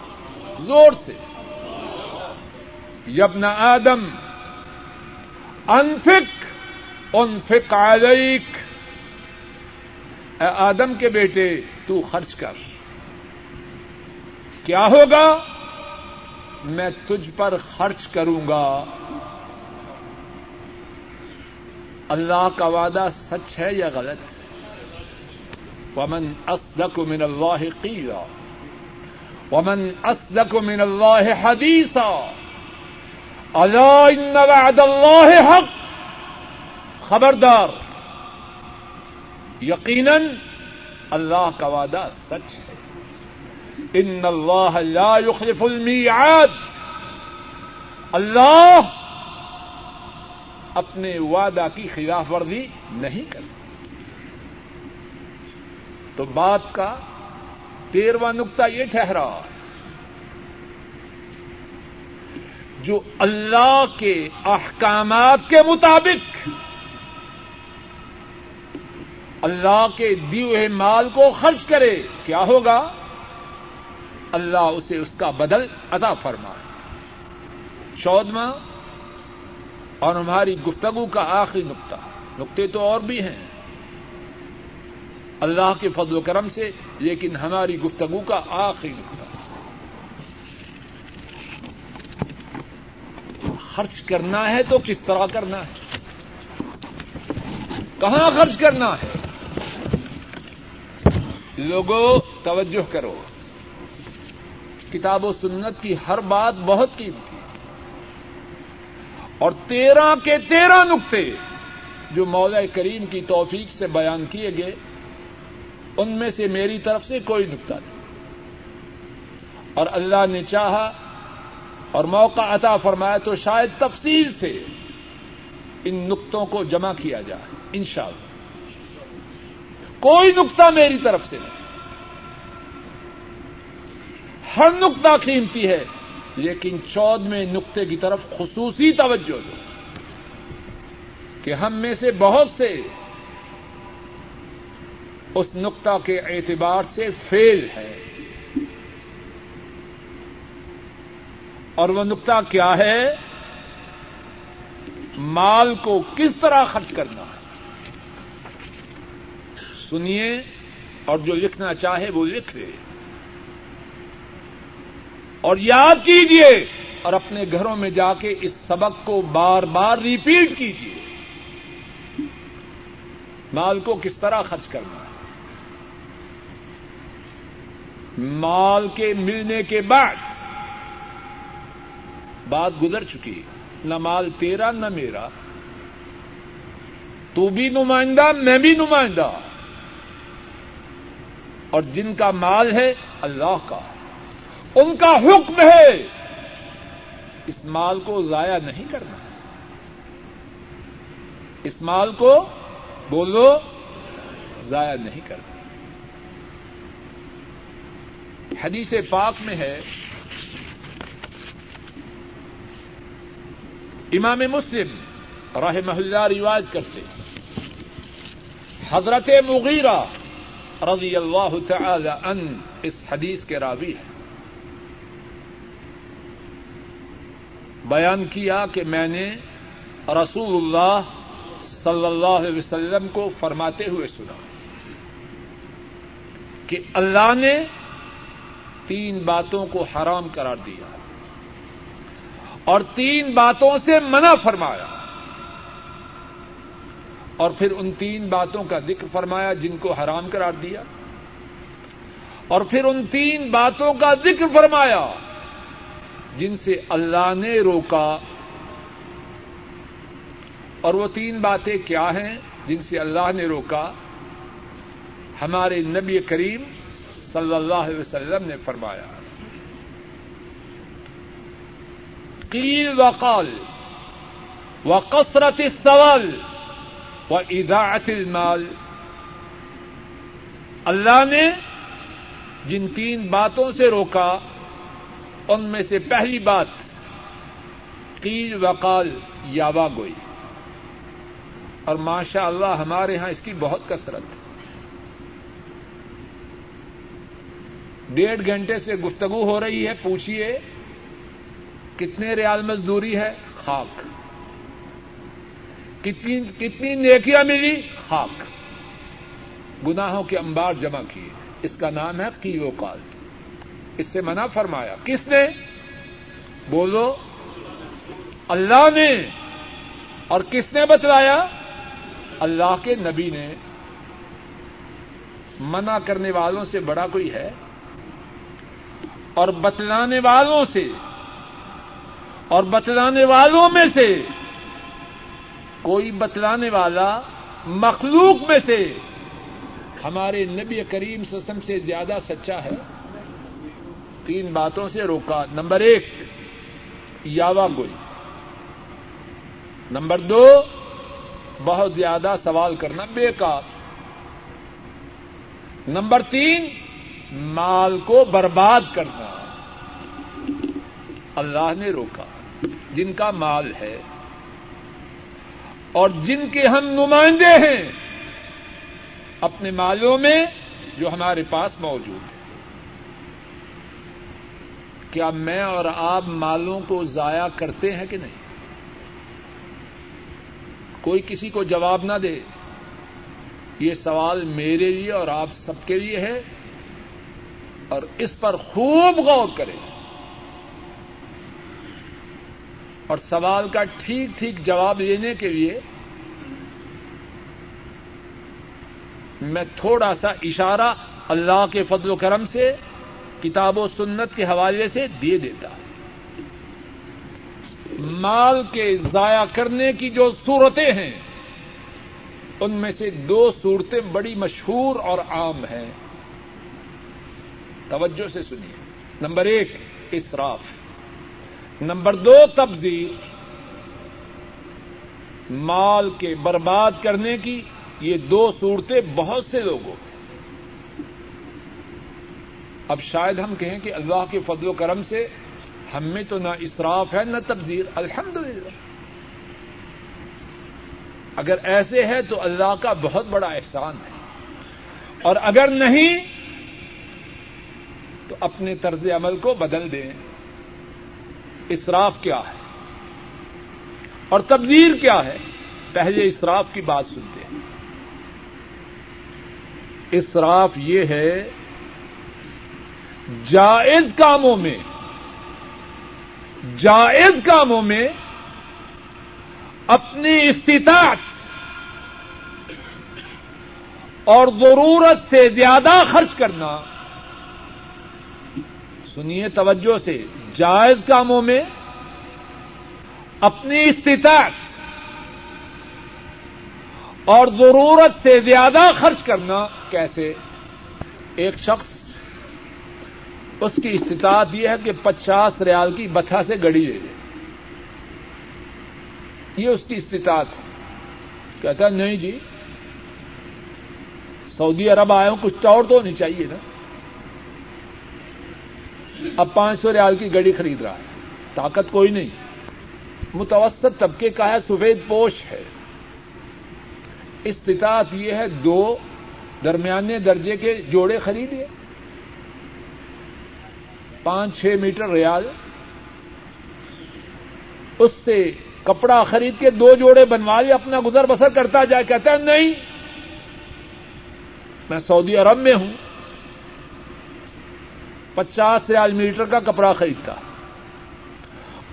زور سے۔ یبن آدم انفک انفک علیک۔ اے آدم کے بیٹے، تو خرچ کر۔ کیا ہوگا؟ میں تجھ پر خرچ کروں گا۔ اللہ کا وعدہ سچ ہے یا غلط؟ ومن اصدق من اللہ قیلا ومن اصدق من اللہ حدیثا اللہ ان وعد اللہ حق خبردار، یقیناً اللہ کا وعدہ سچ ہے۔ ان اللہ لا يخلف المیعاد اللہ اپنے وعدہ کی خلاف ورزی نہیں کرتا تو بات کا تیرواں نقطہ یہ ٹھہرا۔ جو اللہ کے احکامات کے مطابق اللہ کے دیے مال کو خرچ کرے، کیا ہوگا؟ اللہ اسے اس کا بدل عطا فرما چودواں اور ہماری گفتگو کا آخری نقطہ نقطے تو اور بھی ہیں۔ اللہ کے فضل و کرم سے، لیکن ہماری گفتگو کا آخری نقطہ۔ خرچ کرنا ہے تو کس طرح کرنا ہے؟ کہاں خرچ کرنا ہے؟ لوگوں توجہ کرو۔ کتاب و سنت کی ہر بات بہت قیمتی اور تیرہ کے تیرہ نقطے جو مولا کریم کی توفیق سے بیان کیے گئے، ان میں سے میری طرف سے کوئی نقطہ نہیں۔ اور اللہ نے چاہا اور موقع عطا فرمایا تو شاید تفصیل سے ان نقطوں کو جمع کیا جائے، انشاءاللہ۔ کوئی نقطہ میری طرف سے نہیں۔ ہر نقطہ قیمتی ہے۔ لیکن چودویں نقطے کی طرف خصوصی توجہ دو کہ ہم میں سے بہت سے اس نقطہ کے اعتبار سے فیل ہے اور وہ نقطہ کیا ہے؟ مال کو کس طرح خرچ کرنا؟ ہے سنیے اور جو لکھنا چاہے وہ لکھ لے۔ اور یاد کیجیے اور اپنے گھروں میں جا کے اس سبق کو بار بار ریپیٹ کیجیے مال کو کس طرح خرچ کرنا ہے؟ مال کے ملنے کے بعد۔ بات گزر چکی نہ مال تیرا، نہ میرا۔ تو بھی نمائندہ، میں بھی نمائندہ۔ اور جن کا مال ہے، اللہ کا۔ ان کا حکم ہے۔ اس مال کو ضائع نہیں کرنا۔ اس مال کو بولو، ضائع نہیں کرنا۔ حدیث پاک میں ہے۔ امام مسلم راہ محلہ رواج کرتے حضرت مغیرہ رضی اللہ تعالی ان اس حدیث کے راوی ہے بیان کیا کہ میں نے رسول اللہ صلی اللہ علیہ وسلم کو فرماتے ہوئے سنا کہ اللہ نے تین باتوں کو حرام قرار دیا اور تین باتوں سے منع فرمایا اور پھر ان تین باتوں کا ذکر فرمایا جن کو حرام قرار دیا اور پھر ان تین باتوں کا ذکر فرمایا جن سے اللہ نے روکا۔ اور وہ تین باتیں کیا ہیں جن سے اللہ نے روکا؟ ہمارے نبی کریم صلی اللہ علیہ وسلم نے فرمایا، قیل وقال و کثرت سوال و اضاعت المال۔ اللہ نے جن تین باتوں سے روکا ان میں سے پہلی بات قیل وقال یاوا گوئی۔ اور ماشاء اللہ ہمارے ہاں اس کی بہت کثرت۔ ہے ڈیڑھ گھنٹے سے گفتگو ہو رہی ہے پوچھیے کتنے ریال مزدوری ہے؟ خاک۔ کتنی کتنی نیکیاں ملی؟ خاک۔ گناہوں کے انبار جمع کیے۔ اس کا نام ہے کیو کال اس سے منع فرمایا۔ کس نے؟ بولو۔ اللہ نے۔ اور کس نے بتلایا؟ اللہ کے نبی نے۔ منع کرنے والوں سے بڑا کوئی ہے؟ اور بتلانے والوں سے۔ اور بتلانے والوں میں سے۔ کوئی بتلانے والا مخلوق میں سے۔ ہمارے نبی کریم سسم سے زیادہ سچا ہے۔ تین باتوں سے روکا۔ نمبر ایک، یاوا گوئی نمبر دو، بہت زیادہ سوال کرنا بیکار۔ نمبر تین، مال کو برباد کرنا۔ اللہ نے روکا۔ جن کا مال ہے اور جن کے ہم نمائندے ہیں، اپنے مالوں میں جو ہمارے پاس موجود ہے کیا میں اور آپ مالوں کو ضائع کرتے ہیں کہ نہیں؟ کوئی کسی کو جواب نہ دے۔ یہ سوال میرے لیے اور آپ سب کے لیے ہے اور اس پر خوب غور کریں۔ اور سوال کا ٹھیک ٹھیک جواب لینے کے لیے میں تھوڑا سا اشارہ اللہ کے فضل و کرم سے کتاب و سنت کے حوالے سے دے دیتا مال کے ضائع کرنے کی جو صورتیں ہیں، ان میں سے دو صورتیں بڑی مشہور اور عام ہیں۔ توجہ سے سنیے۔ نمبر ایک، اسراف۔ نمبر دو تبزیر مال کے برباد کرنے کی یہ دو صورتیں بہت سے لوگوں اب شاید ہم کہیں کہ اللہ کے فضل و کرم سے ہم میں تو نہ اسراف ہے نہ تبذیر الحمد اگر ایسے ہے تو اللہ کا بہت بڑا احسان ہے۔ اور اگر نہیں، تو اپنے طرز عمل کو بدل دیں۔ اسراف کیا ہے؟ اور تبدیل کیا ہے؟ پہلے اسراف کی بات سنتے ہیں۔ اسراف یہ ہے جائز کاموں میں، جائز کاموں میں اپنی استطاعت اور ضرورت سے زیادہ خرچ کرنا۔ سنیے توجہ سے، جائز کاموں میں اپنی استطاعت اور ضرورت سے زیادہ خرچ کرنا کیسے؟ ایک شخص اس کی استطاعت یہ ہے کہ پچاس ریال کی بتھا سے گڑی لے لے۔ یہ اس کی استطاعت ہے۔ کہتا نہیں جی سعودی عرب آئے ہوں، کچھ ٹور تو ہونی چاہیے نا۔ اب پانچ سو ریال کی گڑی خرید رہا ہے۔ طاقت کوئی نہیں۔ متوسط طبقے کا ہے، سفید پوش ہے۔ استطاعت یہ ہے، دو درمیانے درجے کے جوڑے خریدے۔ پانچ چھ میٹر ریال اس سے کپڑا خرید کے دو جوڑے بنوا لے اپنا گزر بسر کرتا جائے کہتا ہے نہیں، میں سعودی عرب میں ہوں۔ پچاس ریال میٹر کا کپڑا خریدتا۔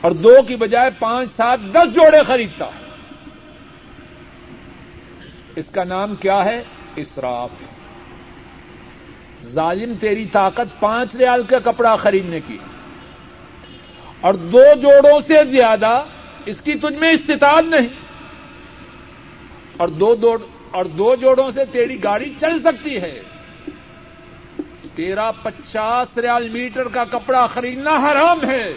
اور دو کی بجائے پانچ، سات، دس جوڑے خریدتا۔ اس کا نام کیا ہے؟ اسراف۔ ظالم تیری طاقت پانچ ریال کا کپڑا خریدنے کی۔ اور دو جوڑوں سے زیادہ اس کی تجھ میں استطاعت نہیں۔ اور دو اور دو جوڑوں سے تیری گاڑی چل سکتی ہے۔ تیرا پچاس ریال میٹر کا کپڑا خریدنا حرام ہے۔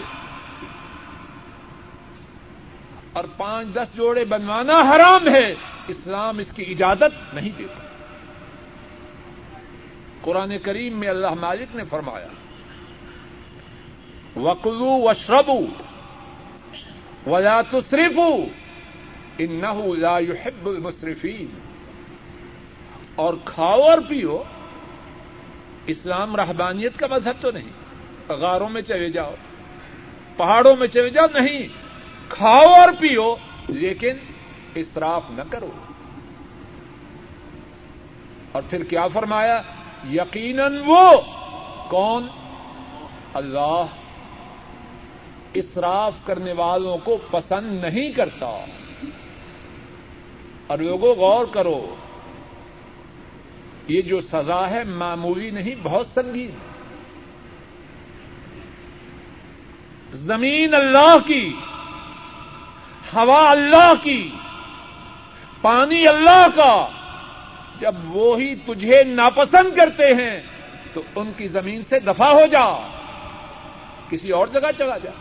اور پانچ دس جوڑے بنوانا حرام ہے۔ اسلام اس کی اجازت نہیں دیتا۔ قرآن کریم میں اللہ مالک نے فرمایا وکلو وشربو ولا تصرفو انه لا يحب المصرفين اور کھاؤ اور پیو، اسلام رحبانیت کا مذہب تو نہیں۔ غاروں میں چلے جاؤ، پہاڑوں میں چلے جاؤ، نہیں۔ کھاؤ اور پیو، لیکن اسراف نہ کرو۔ اور پھر کیا فرمایا؟ یقیناً وہ کون؟ اللہ اسراف کرنے والوں کو پسند نہیں کرتا۔ اور لوگوں غور کرو، یہ جو سزا ہے معمولی نہیں، بہت سنگین۔ زمین اللہ کی، ہوا اللہ کی، پانی اللہ کا۔ جب وہی تجھے ناپسند کرتے ہیں، تو ان کی زمین سے دفاع ہو جا۔ کسی اور جگہ چلا جا۔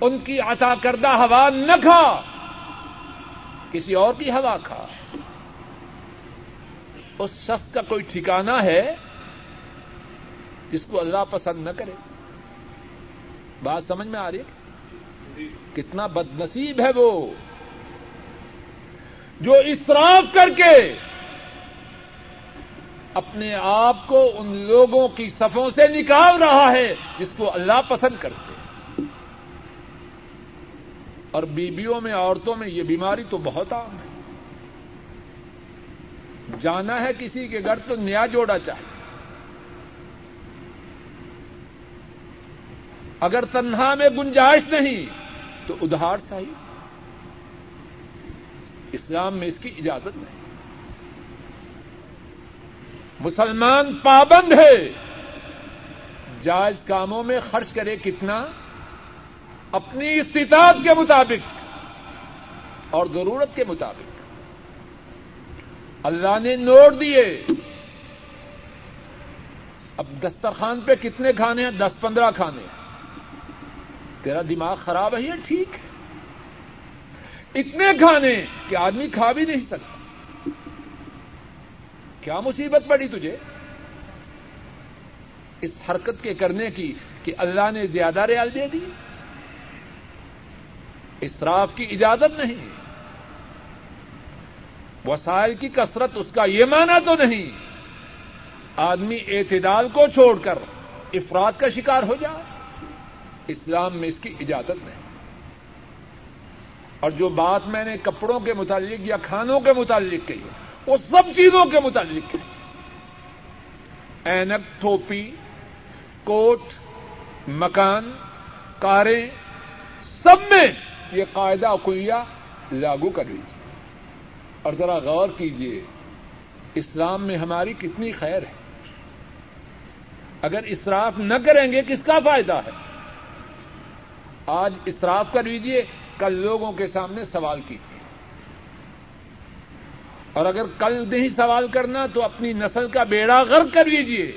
ان کی عطا کردہ ہوا نہ کھا، کسی اور کی ہوا کھا۔ اس شخص کا کوئی ٹھکانہ ہے جس کو اللہ پسند نہ کرے۔ بات سمجھ میں آ رہی ہے؟ کتنا بد نصیب ہے وہ۔ جو اسراف کر کے اپنے آپ کو ان لوگوں کی صفوں سے نکال رہا ہے، جس کو اللہ پسند کرتے اور بیویوں میں، عورتوں میں یہ بیماری تو بہت عام ہے۔ جانا ہے کسی کے گھر تو نیا جوڑا چاہے اگر تنہا میں گنجائش نہیں، تو ادھار چاہیے۔ اسلام میں اس کی اجازت نہیں۔ مسلمان پابند ہے۔ جائز کاموں میں خرچ کرے کتنا؟ اپنی استطاعت کے مطابق اور ضرورت کے مطابق۔ اللہ نے نوٹ دیے۔ اب دسترخوان پہ کتنے کھانے ہیں؟ دس پندرہ کھانے۔ تیرا دماغ خراب ہے یہ ٹھیک ہے؟ اتنے کھانے کہ آدمی کھا بھی نہیں سکتا۔ کیا مصیبت پڑی تجھے؟ اس حرکت کے کرنے کی کہ اللہ نے زیادہ ریال دے دی؟ اسراف کی اجازت نہیں۔ وسائل کی کثرت اس کا یہ معنی تو نہیں۔ آدمی اعتدال کو چھوڑ کر افراد کا شکار ہو جائے۔ اسلام میں اس کی اجازت نہیں۔ اور جو بات میں نے کپڑوں کے متعلق یا کھانوں کے متعلق کہی وہ سب چیزوں کے متعلق کہی اینک، تھوپی، کوٹ، مکان، کاریں، سب میں یہ قاعدہ کلیا لاگو کر لیجیے اور ذرا غور کیجیے اسلام میں ہماری کتنی خیر ہے۔ اگر اسراف نہ کریں گے، کس کا فائدہ ہے؟ آج اسراف کر لیجیے کل لوگوں کے سامنے سوال کیجیے۔ اور اگر کل نہیں سوال کرنا تو اپنی نسل کا بیڑا غرق کر لیجیے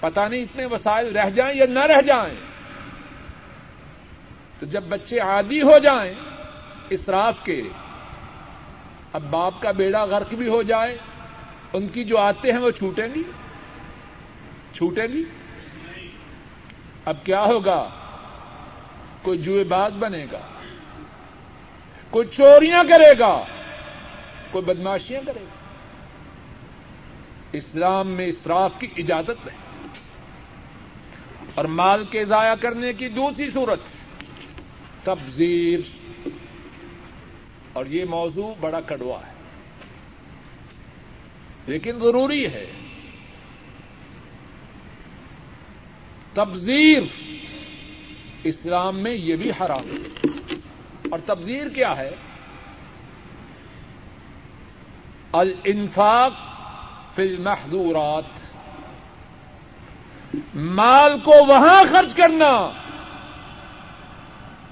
پتا نہیں اتنے وسائل رہ جائیں یا نہ رہ جائیں۔ تو جب بچے عادی ہو جائیں اسراف کے، اب باپ کا بیڑا غرق بھی ہو جائے، ان کی جو آتے ہیں وہ چھوٹیں گی؟ چھوٹیں گی؟ اب کیا ہوگا؟ کوئی جوئے باز بنے گا، کوئی چوریاں کرے گا، کوئی بدماشیاں کرے گا۔ اسلام میں اسراف کی اجازت ہے۔ اور مال کے ضائع کرنے کی دوسری صورت، تبذیر۔ اور یہ موضوع بڑا کڑوا ہے۔ لیکن ضروری ہے۔ تبذیر۔ اسلام میں یہ بھی حرام ہے۔ اور تبذیر کیا ہے؟ الانفاق فی المحدورات مال کو وہاں خرچ کرنا،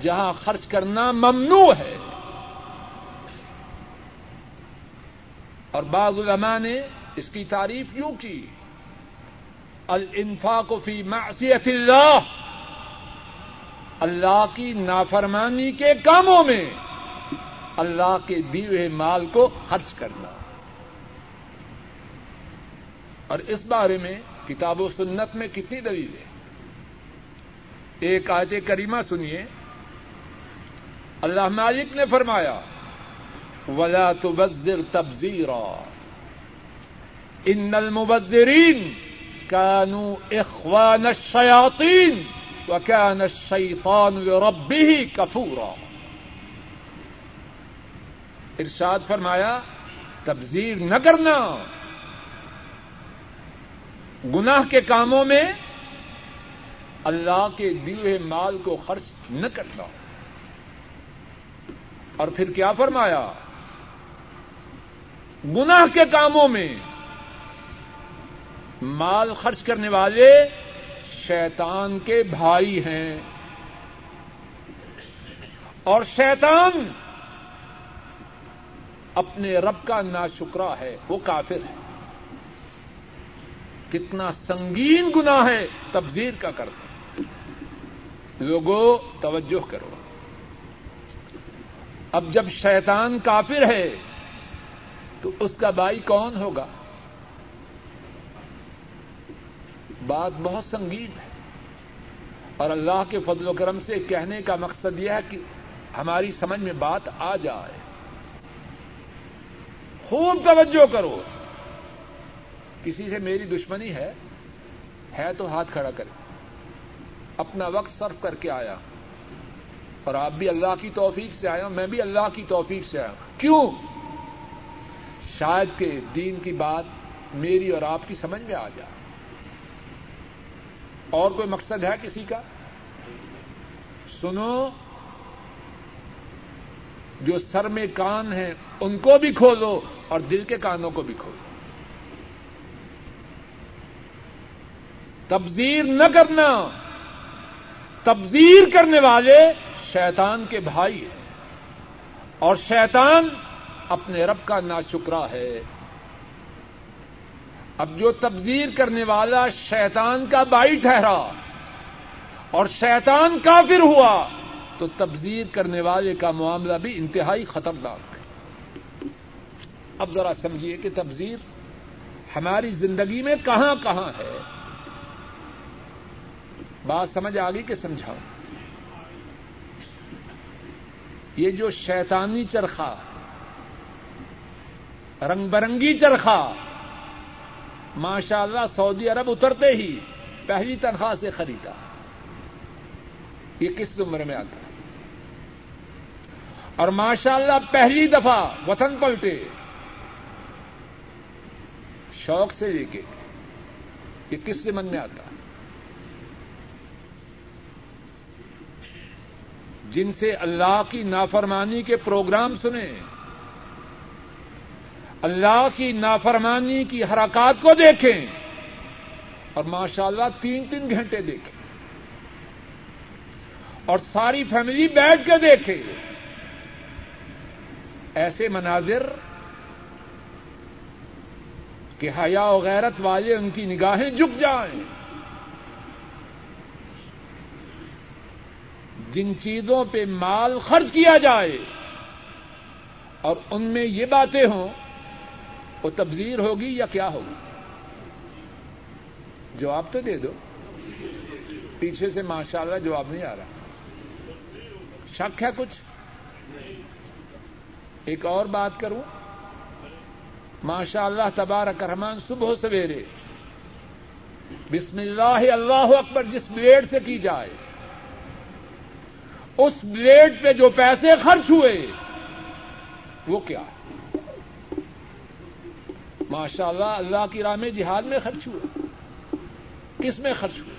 جہاں خرچ کرنا ممنوع ہے۔ اور بعض علماء نے اس کی تعریف یوں کی، الانفاق فی معصیت اللہ۔ اللہ کی نافرمانی کے کاموں میں اللہ کے دیوے مال کو خرچ کرنا۔ اور اس بارے میں کتاب و سنت میں کتنی دلیل ہے؟ ایک آیت کریمہ سنیے۔ اللہ مالک نے فرمایا، ولا تبذر تبذیرا ان المبذرین كانوا اخوان الشياطين وكان الشيطان لربه كفورا. ارشاد فرمایا، تبذیر نہ کرنا۔ گناہ کے کاموں میں اللہ کے دیے مال کو خرچ نہ کرنا۔ اور پھر کیا فرمایا؟ گناہ کے کاموں میں مال خرچ کرنے والے شیطان کے بھائی ہیں۔ اور شیطان اپنے رب کا ناشکرا ہے، وہ کافر ہے۔ کتنا سنگین گنا ہے تبزیر کا کرنا لوگوں توجہ کرو۔ اب جب شیطان کافر ہے، تو اس کا بھائی کون ہوگا؟ بات بہت سنگین ہے۔ اور اللہ کے فضل و کرم سے کہنے کا مقصد یہ ہے کہ ہماری سمجھ میں بات آ جائے۔ خوب توجہ کرو۔ کسی سے میری دشمنی ہے ہے تو ہاتھ کھڑا کرے۔ اپنا وقت صرف کر کے آیا۔ اور آپ بھی اللہ کی توفیق سے آئے میں بھی اللہ کی توفیق سے آیا کیوں؟ شاید کہ دین کی بات میری اور آپ کی سمجھ میں آ جائے۔ اور کوئی مقصد ہے کسی کا؟ سنو، جو سر میں کان ہیں، ان کو بھی کھولو اور دل کے کانوں کو بھی کھولو۔ تبزیر نہ کرنا۔ تبزیر کرنے والے شیطان کے بھائی ہیں۔ اور شیطان اپنے رب کا ناشکرا ہے۔ اب جو تبزیر کرنے والا شیطان کا بائی ٹھہرا اور شیطان کافر ہوا، تو تبزیر کرنے والے کا معاملہ بھی انتہائی خطرناک ہے۔ اب ذرا سمجھیے کہ تبزیر ہماری زندگی میں کہاں کہاں ہے۔ بات سمجھ آ گئی کہ سمجھاؤں یہ جو شیطانی چرخا رنگ برنگی چرخا ماشاء اللہ سعودی عرب اترتے ہی پہلی تنخواہ سے خریدا۔ یہ کس عمر میں آتا ہے؟ اور ماشاء اللہ پہلی دفعہ وطن پلٹے۔ شوق سے لے کے۔ یہ کس سے من میں آتا ہے؟ جن سے اللہ کی نافرمانی کے پروگرام سنے اللہ کی نافرمانی کی حرکات کو دیکھیں اور ماشاء اللہ تین تین گھنٹے دیکھیں اور ساری فیملی بیٹھ کے دیکھے ایسے مناظر کہ حیا و غیرت والے ان کی نگاہیں جھک جائیں۔ جن چیزوں پہ مال خرچ کیا جائے اور ان میں یہ باتیں ہوں وہ تبذیر ہوگی یا کیا ہوگی؟ جواب تو دے دو۔ پیچھے سے ماشاء اللہ جواب نہیں آ رہا۔ شک ہے کچھ؟ ایک اور بات کروں۔ ماشاء اللہ تبارک رحمان صبح سویرے۔ بسم اللہ اللہ اکبر جس بلیڈ سے کی جائے۔ اس بلیڈ پہ جو پیسے خرچ ہوئے، وہ کیا ہے؟ ماشاء اللہ اللہ کی راہ میں جہاد میں خرچ ہوئے کس میں خرچ ہوئے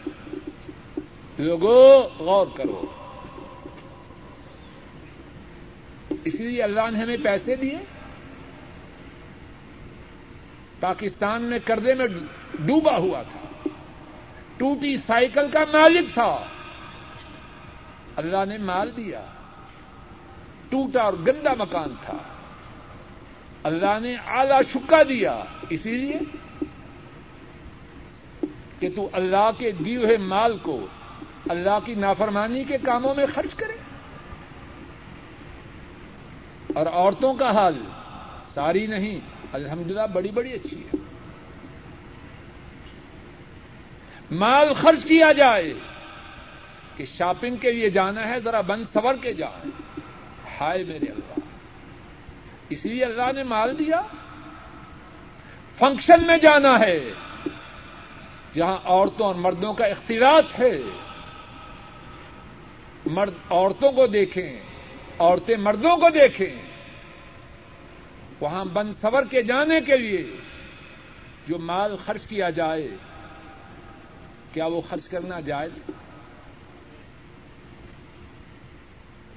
لوگوں غور کرو۔ اسی لیے اللہ نے ہمیں پیسے دیے۔ پاکستان میں کردے میں ڈوبا ہوا تھا۔ ٹوٹی سائیکل کا مالک تھا۔ اللہ نے مال دیا۔ ٹوٹا اور گندا مکان تھا۔ اللہ نے آلہ شکا دیا۔ اسی لیے کہ تو اللہ کے دیے ہوئے مال کو اللہ کی نافرمانی کے کاموں میں خرچ کرے۔ اور عورتوں کا حال ساری نہیں، الحمدللہ بڑی بڑی اچھی ہے۔ مال خرچ کیا جائے کہ شاپنگ کے لیے جانا ہے، ذرا بند سور کے جائیں ہائے میرے اللہ۔ اس لیے اللہ نے مال دیا۔ فنکشن میں جانا ہے۔ جہاں عورتوں اور مردوں کا اختیارات ہے۔ مرد عورتوں کو دیکھیں، عورتیں مردوں کو دیکھیں۔ وہاں بند سور کے جانے کے لیے جو مال خرچ کیا جائے، کیا وہ خرچ کرنا جائز؟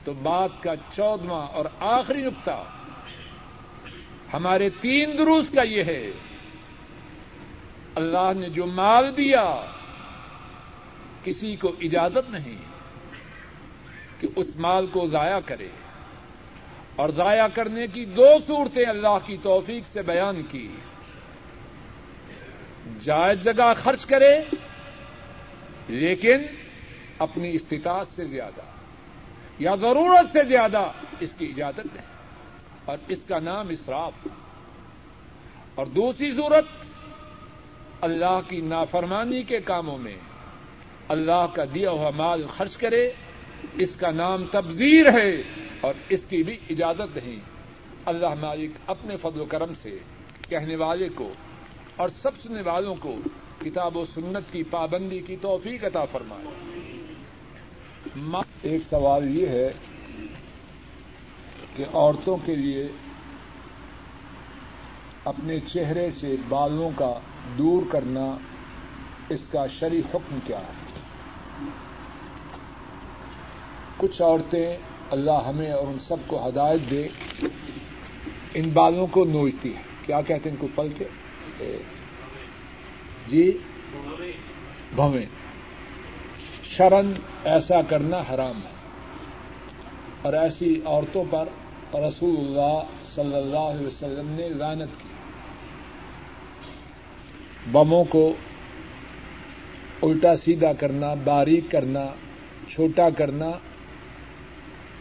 تو بات کا چودواں اور آخری نقطہ۔ ہمارے تین دروس کا یہ ہے۔ اللہ نے جو مال دیا، کسی کو اجازت نہیں کہ اس مال کو ضائع کرے۔ اور ضائع کرنے کی دو صورتیں اللہ کی توفیق سے بیان کی۔ جائز جگہ خرچ کرے، لیکن اپنی استطاعت سے زیادہ یا ضرورت سے زیادہ اس کی اجازت ہے اور اس کا نام اسراف. اور دوسری صورت اللہ کی نافرمانی کے کاموں میں. اللہ کا دیا ہوا مال خرچ کرے، اس کا نام تبذیر ہے اور اس کی بھی اجازت نہیں. اللہ مالک اپنے فضل و کرم سے کہنے والے کو اور سب سننے والوں کو کتاب و سنت کی پابندی کی توفیق عطا فرمائے. ایک سوال یہ ہے کہ عورتوں کے لیے اپنے چہرے سے بالوں کا دور کرنا اس کا شرع حکم کیا ہے؟ کچھ عورتیں اللہ ہمیں اور ان سب کو ہدایت دے، ان بالوں کو نوچتی ہے کیا کہتے ہیں ان کو پل کے؟ جی؟ بھویں۔ شرن ایسا کرنا حرام ہے۔ اور ایسی عورتوں پر رسول اللہ صلی اللہ علیہ وسلم نے لانت کی۔ بموں کو الٹا سیدھا کرنا، باریک کرنا، چھوٹا کرنا۔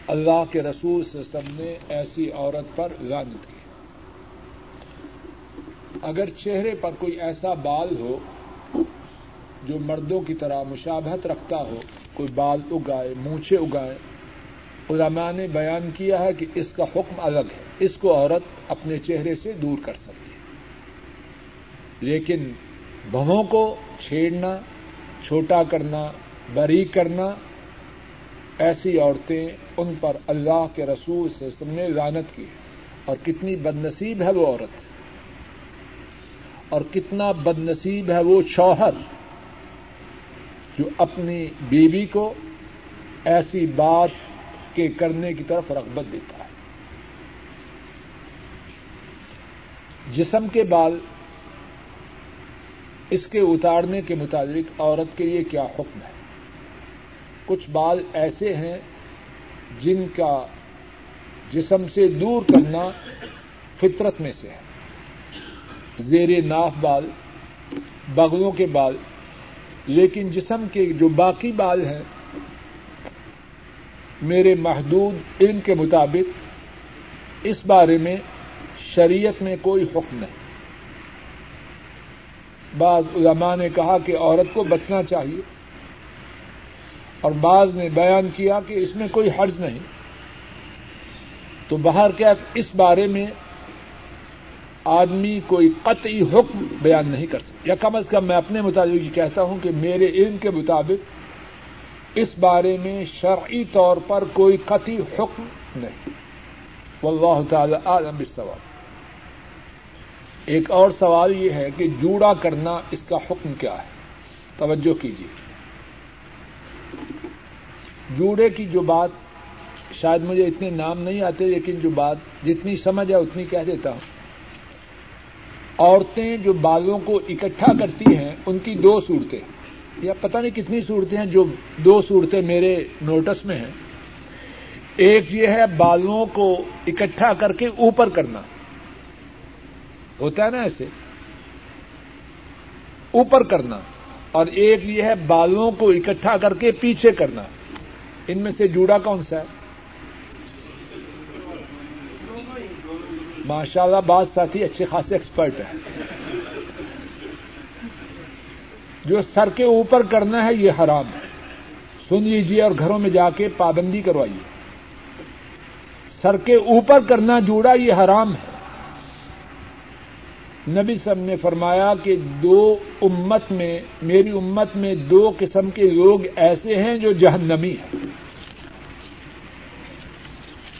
اللہ کے رسول وسلم نے ایسی عورت پر لانت کی۔ اگر چہرے پر کوئی ایسا بال ہو جو مردوں کی طرح مشابہت رکھتا ہو، کوئی بال اگائے مونچھے اگائے علماء نے بیان کیا ہے کہ اس کا حکم الگ ہے۔ اس کو عورت اپنے چہرے سے دور کر سکتی ہے۔ لیکن بہوں کو چھیڑنا، چھوٹا کرنا، بری کرنا، ایسی عورتیں ان پر اللہ کے رسول سے سم نے لانت کی اور کتنی بد نصیب ہے وہ عورت۔ اور کتنا بد نصیب ہے وہ شوہر جو اپنی بیوی کو ایسی بات کے کرنے کی طرف رغبت دیتا ہے۔ جسم کے بال اس کے اتارنے کے مطابق عورت کے لیے کیا حکم ہے؟ کچھ بال ایسے ہیں جن کا جسم سے دور کرنا فطرت میں سے ہے۔ زیر ناف بال، بغلوں کے بال، لیکن جسم کے جو باقی بال ہیں میرے محدود علم کے مطابق اس بارے میں شریعت میں کوئی حکم نہیں۔ بعض علماء نے کہا کہ عورت کو بچنا چاہیے اور بعض نے بیان کیا کہ اس میں کوئی حرج نہیں۔ تو باہر کیا اس بارے میں آدمی کوئی قطعی حکم بیان نہیں کر سکتا۔ یا کم از کم میں اپنے مطابق یہ کہتا ہوں کہ میرے علم کے مطابق اس بارے میں شرعی طور پر کوئی قطعی حکم نہیں۔ واللہ تعالی عالم بالصواب۔ ایک اور سوال یہ ہے کہ جوڑا کرنا اس کا حکم کیا ہے؟ توجہ کیجیے جوڑے کی جو بات، شاید مجھے اتنے نام نہیں آتے، لیکن جو بات جتنی سمجھ ہے اتنی کہہ دیتا ہوں۔ عورتیں جو بالوں کو اکٹھا کرتی ہیں، ان کی دو صورتیں۔ یا پتہ نہیں کتنی صورتیں ہیں، جو دو صورتیں میرے نوٹس میں ہیں۔ ایک یہ ہے بالوں کو اکٹھا کر کے اوپر کرنا۔ ہوتا ہے نا ایسے؟ اوپر کرنا۔ اور ایک یہ ہے بالوں کو اکٹھا کر کے پیچھے کرنا۔ ان میں سے جوڑا کون سا ہے؟ ماشاء اللہ بعض ساتھی اچھے خاصے ایکسپرٹ ہیں۔ جو سر کے اوپر کرنا ہے یہ حرام ہے۔ سن لیجیے اور گھروں میں جا کے پابندی کروائیے۔ سر کے اوپر کرنا جوڑا یہ حرام ہے۔ نبی سب نے فرمایا کہ دو امت میں، میری امت میں دو قسم کے لوگ ایسے ہیں جو جہنمی ہیں۔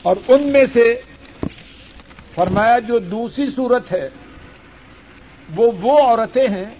اور ان میں سے فرمایا جو دوسری صورت ہے، وہ وہ عورتیں ہیں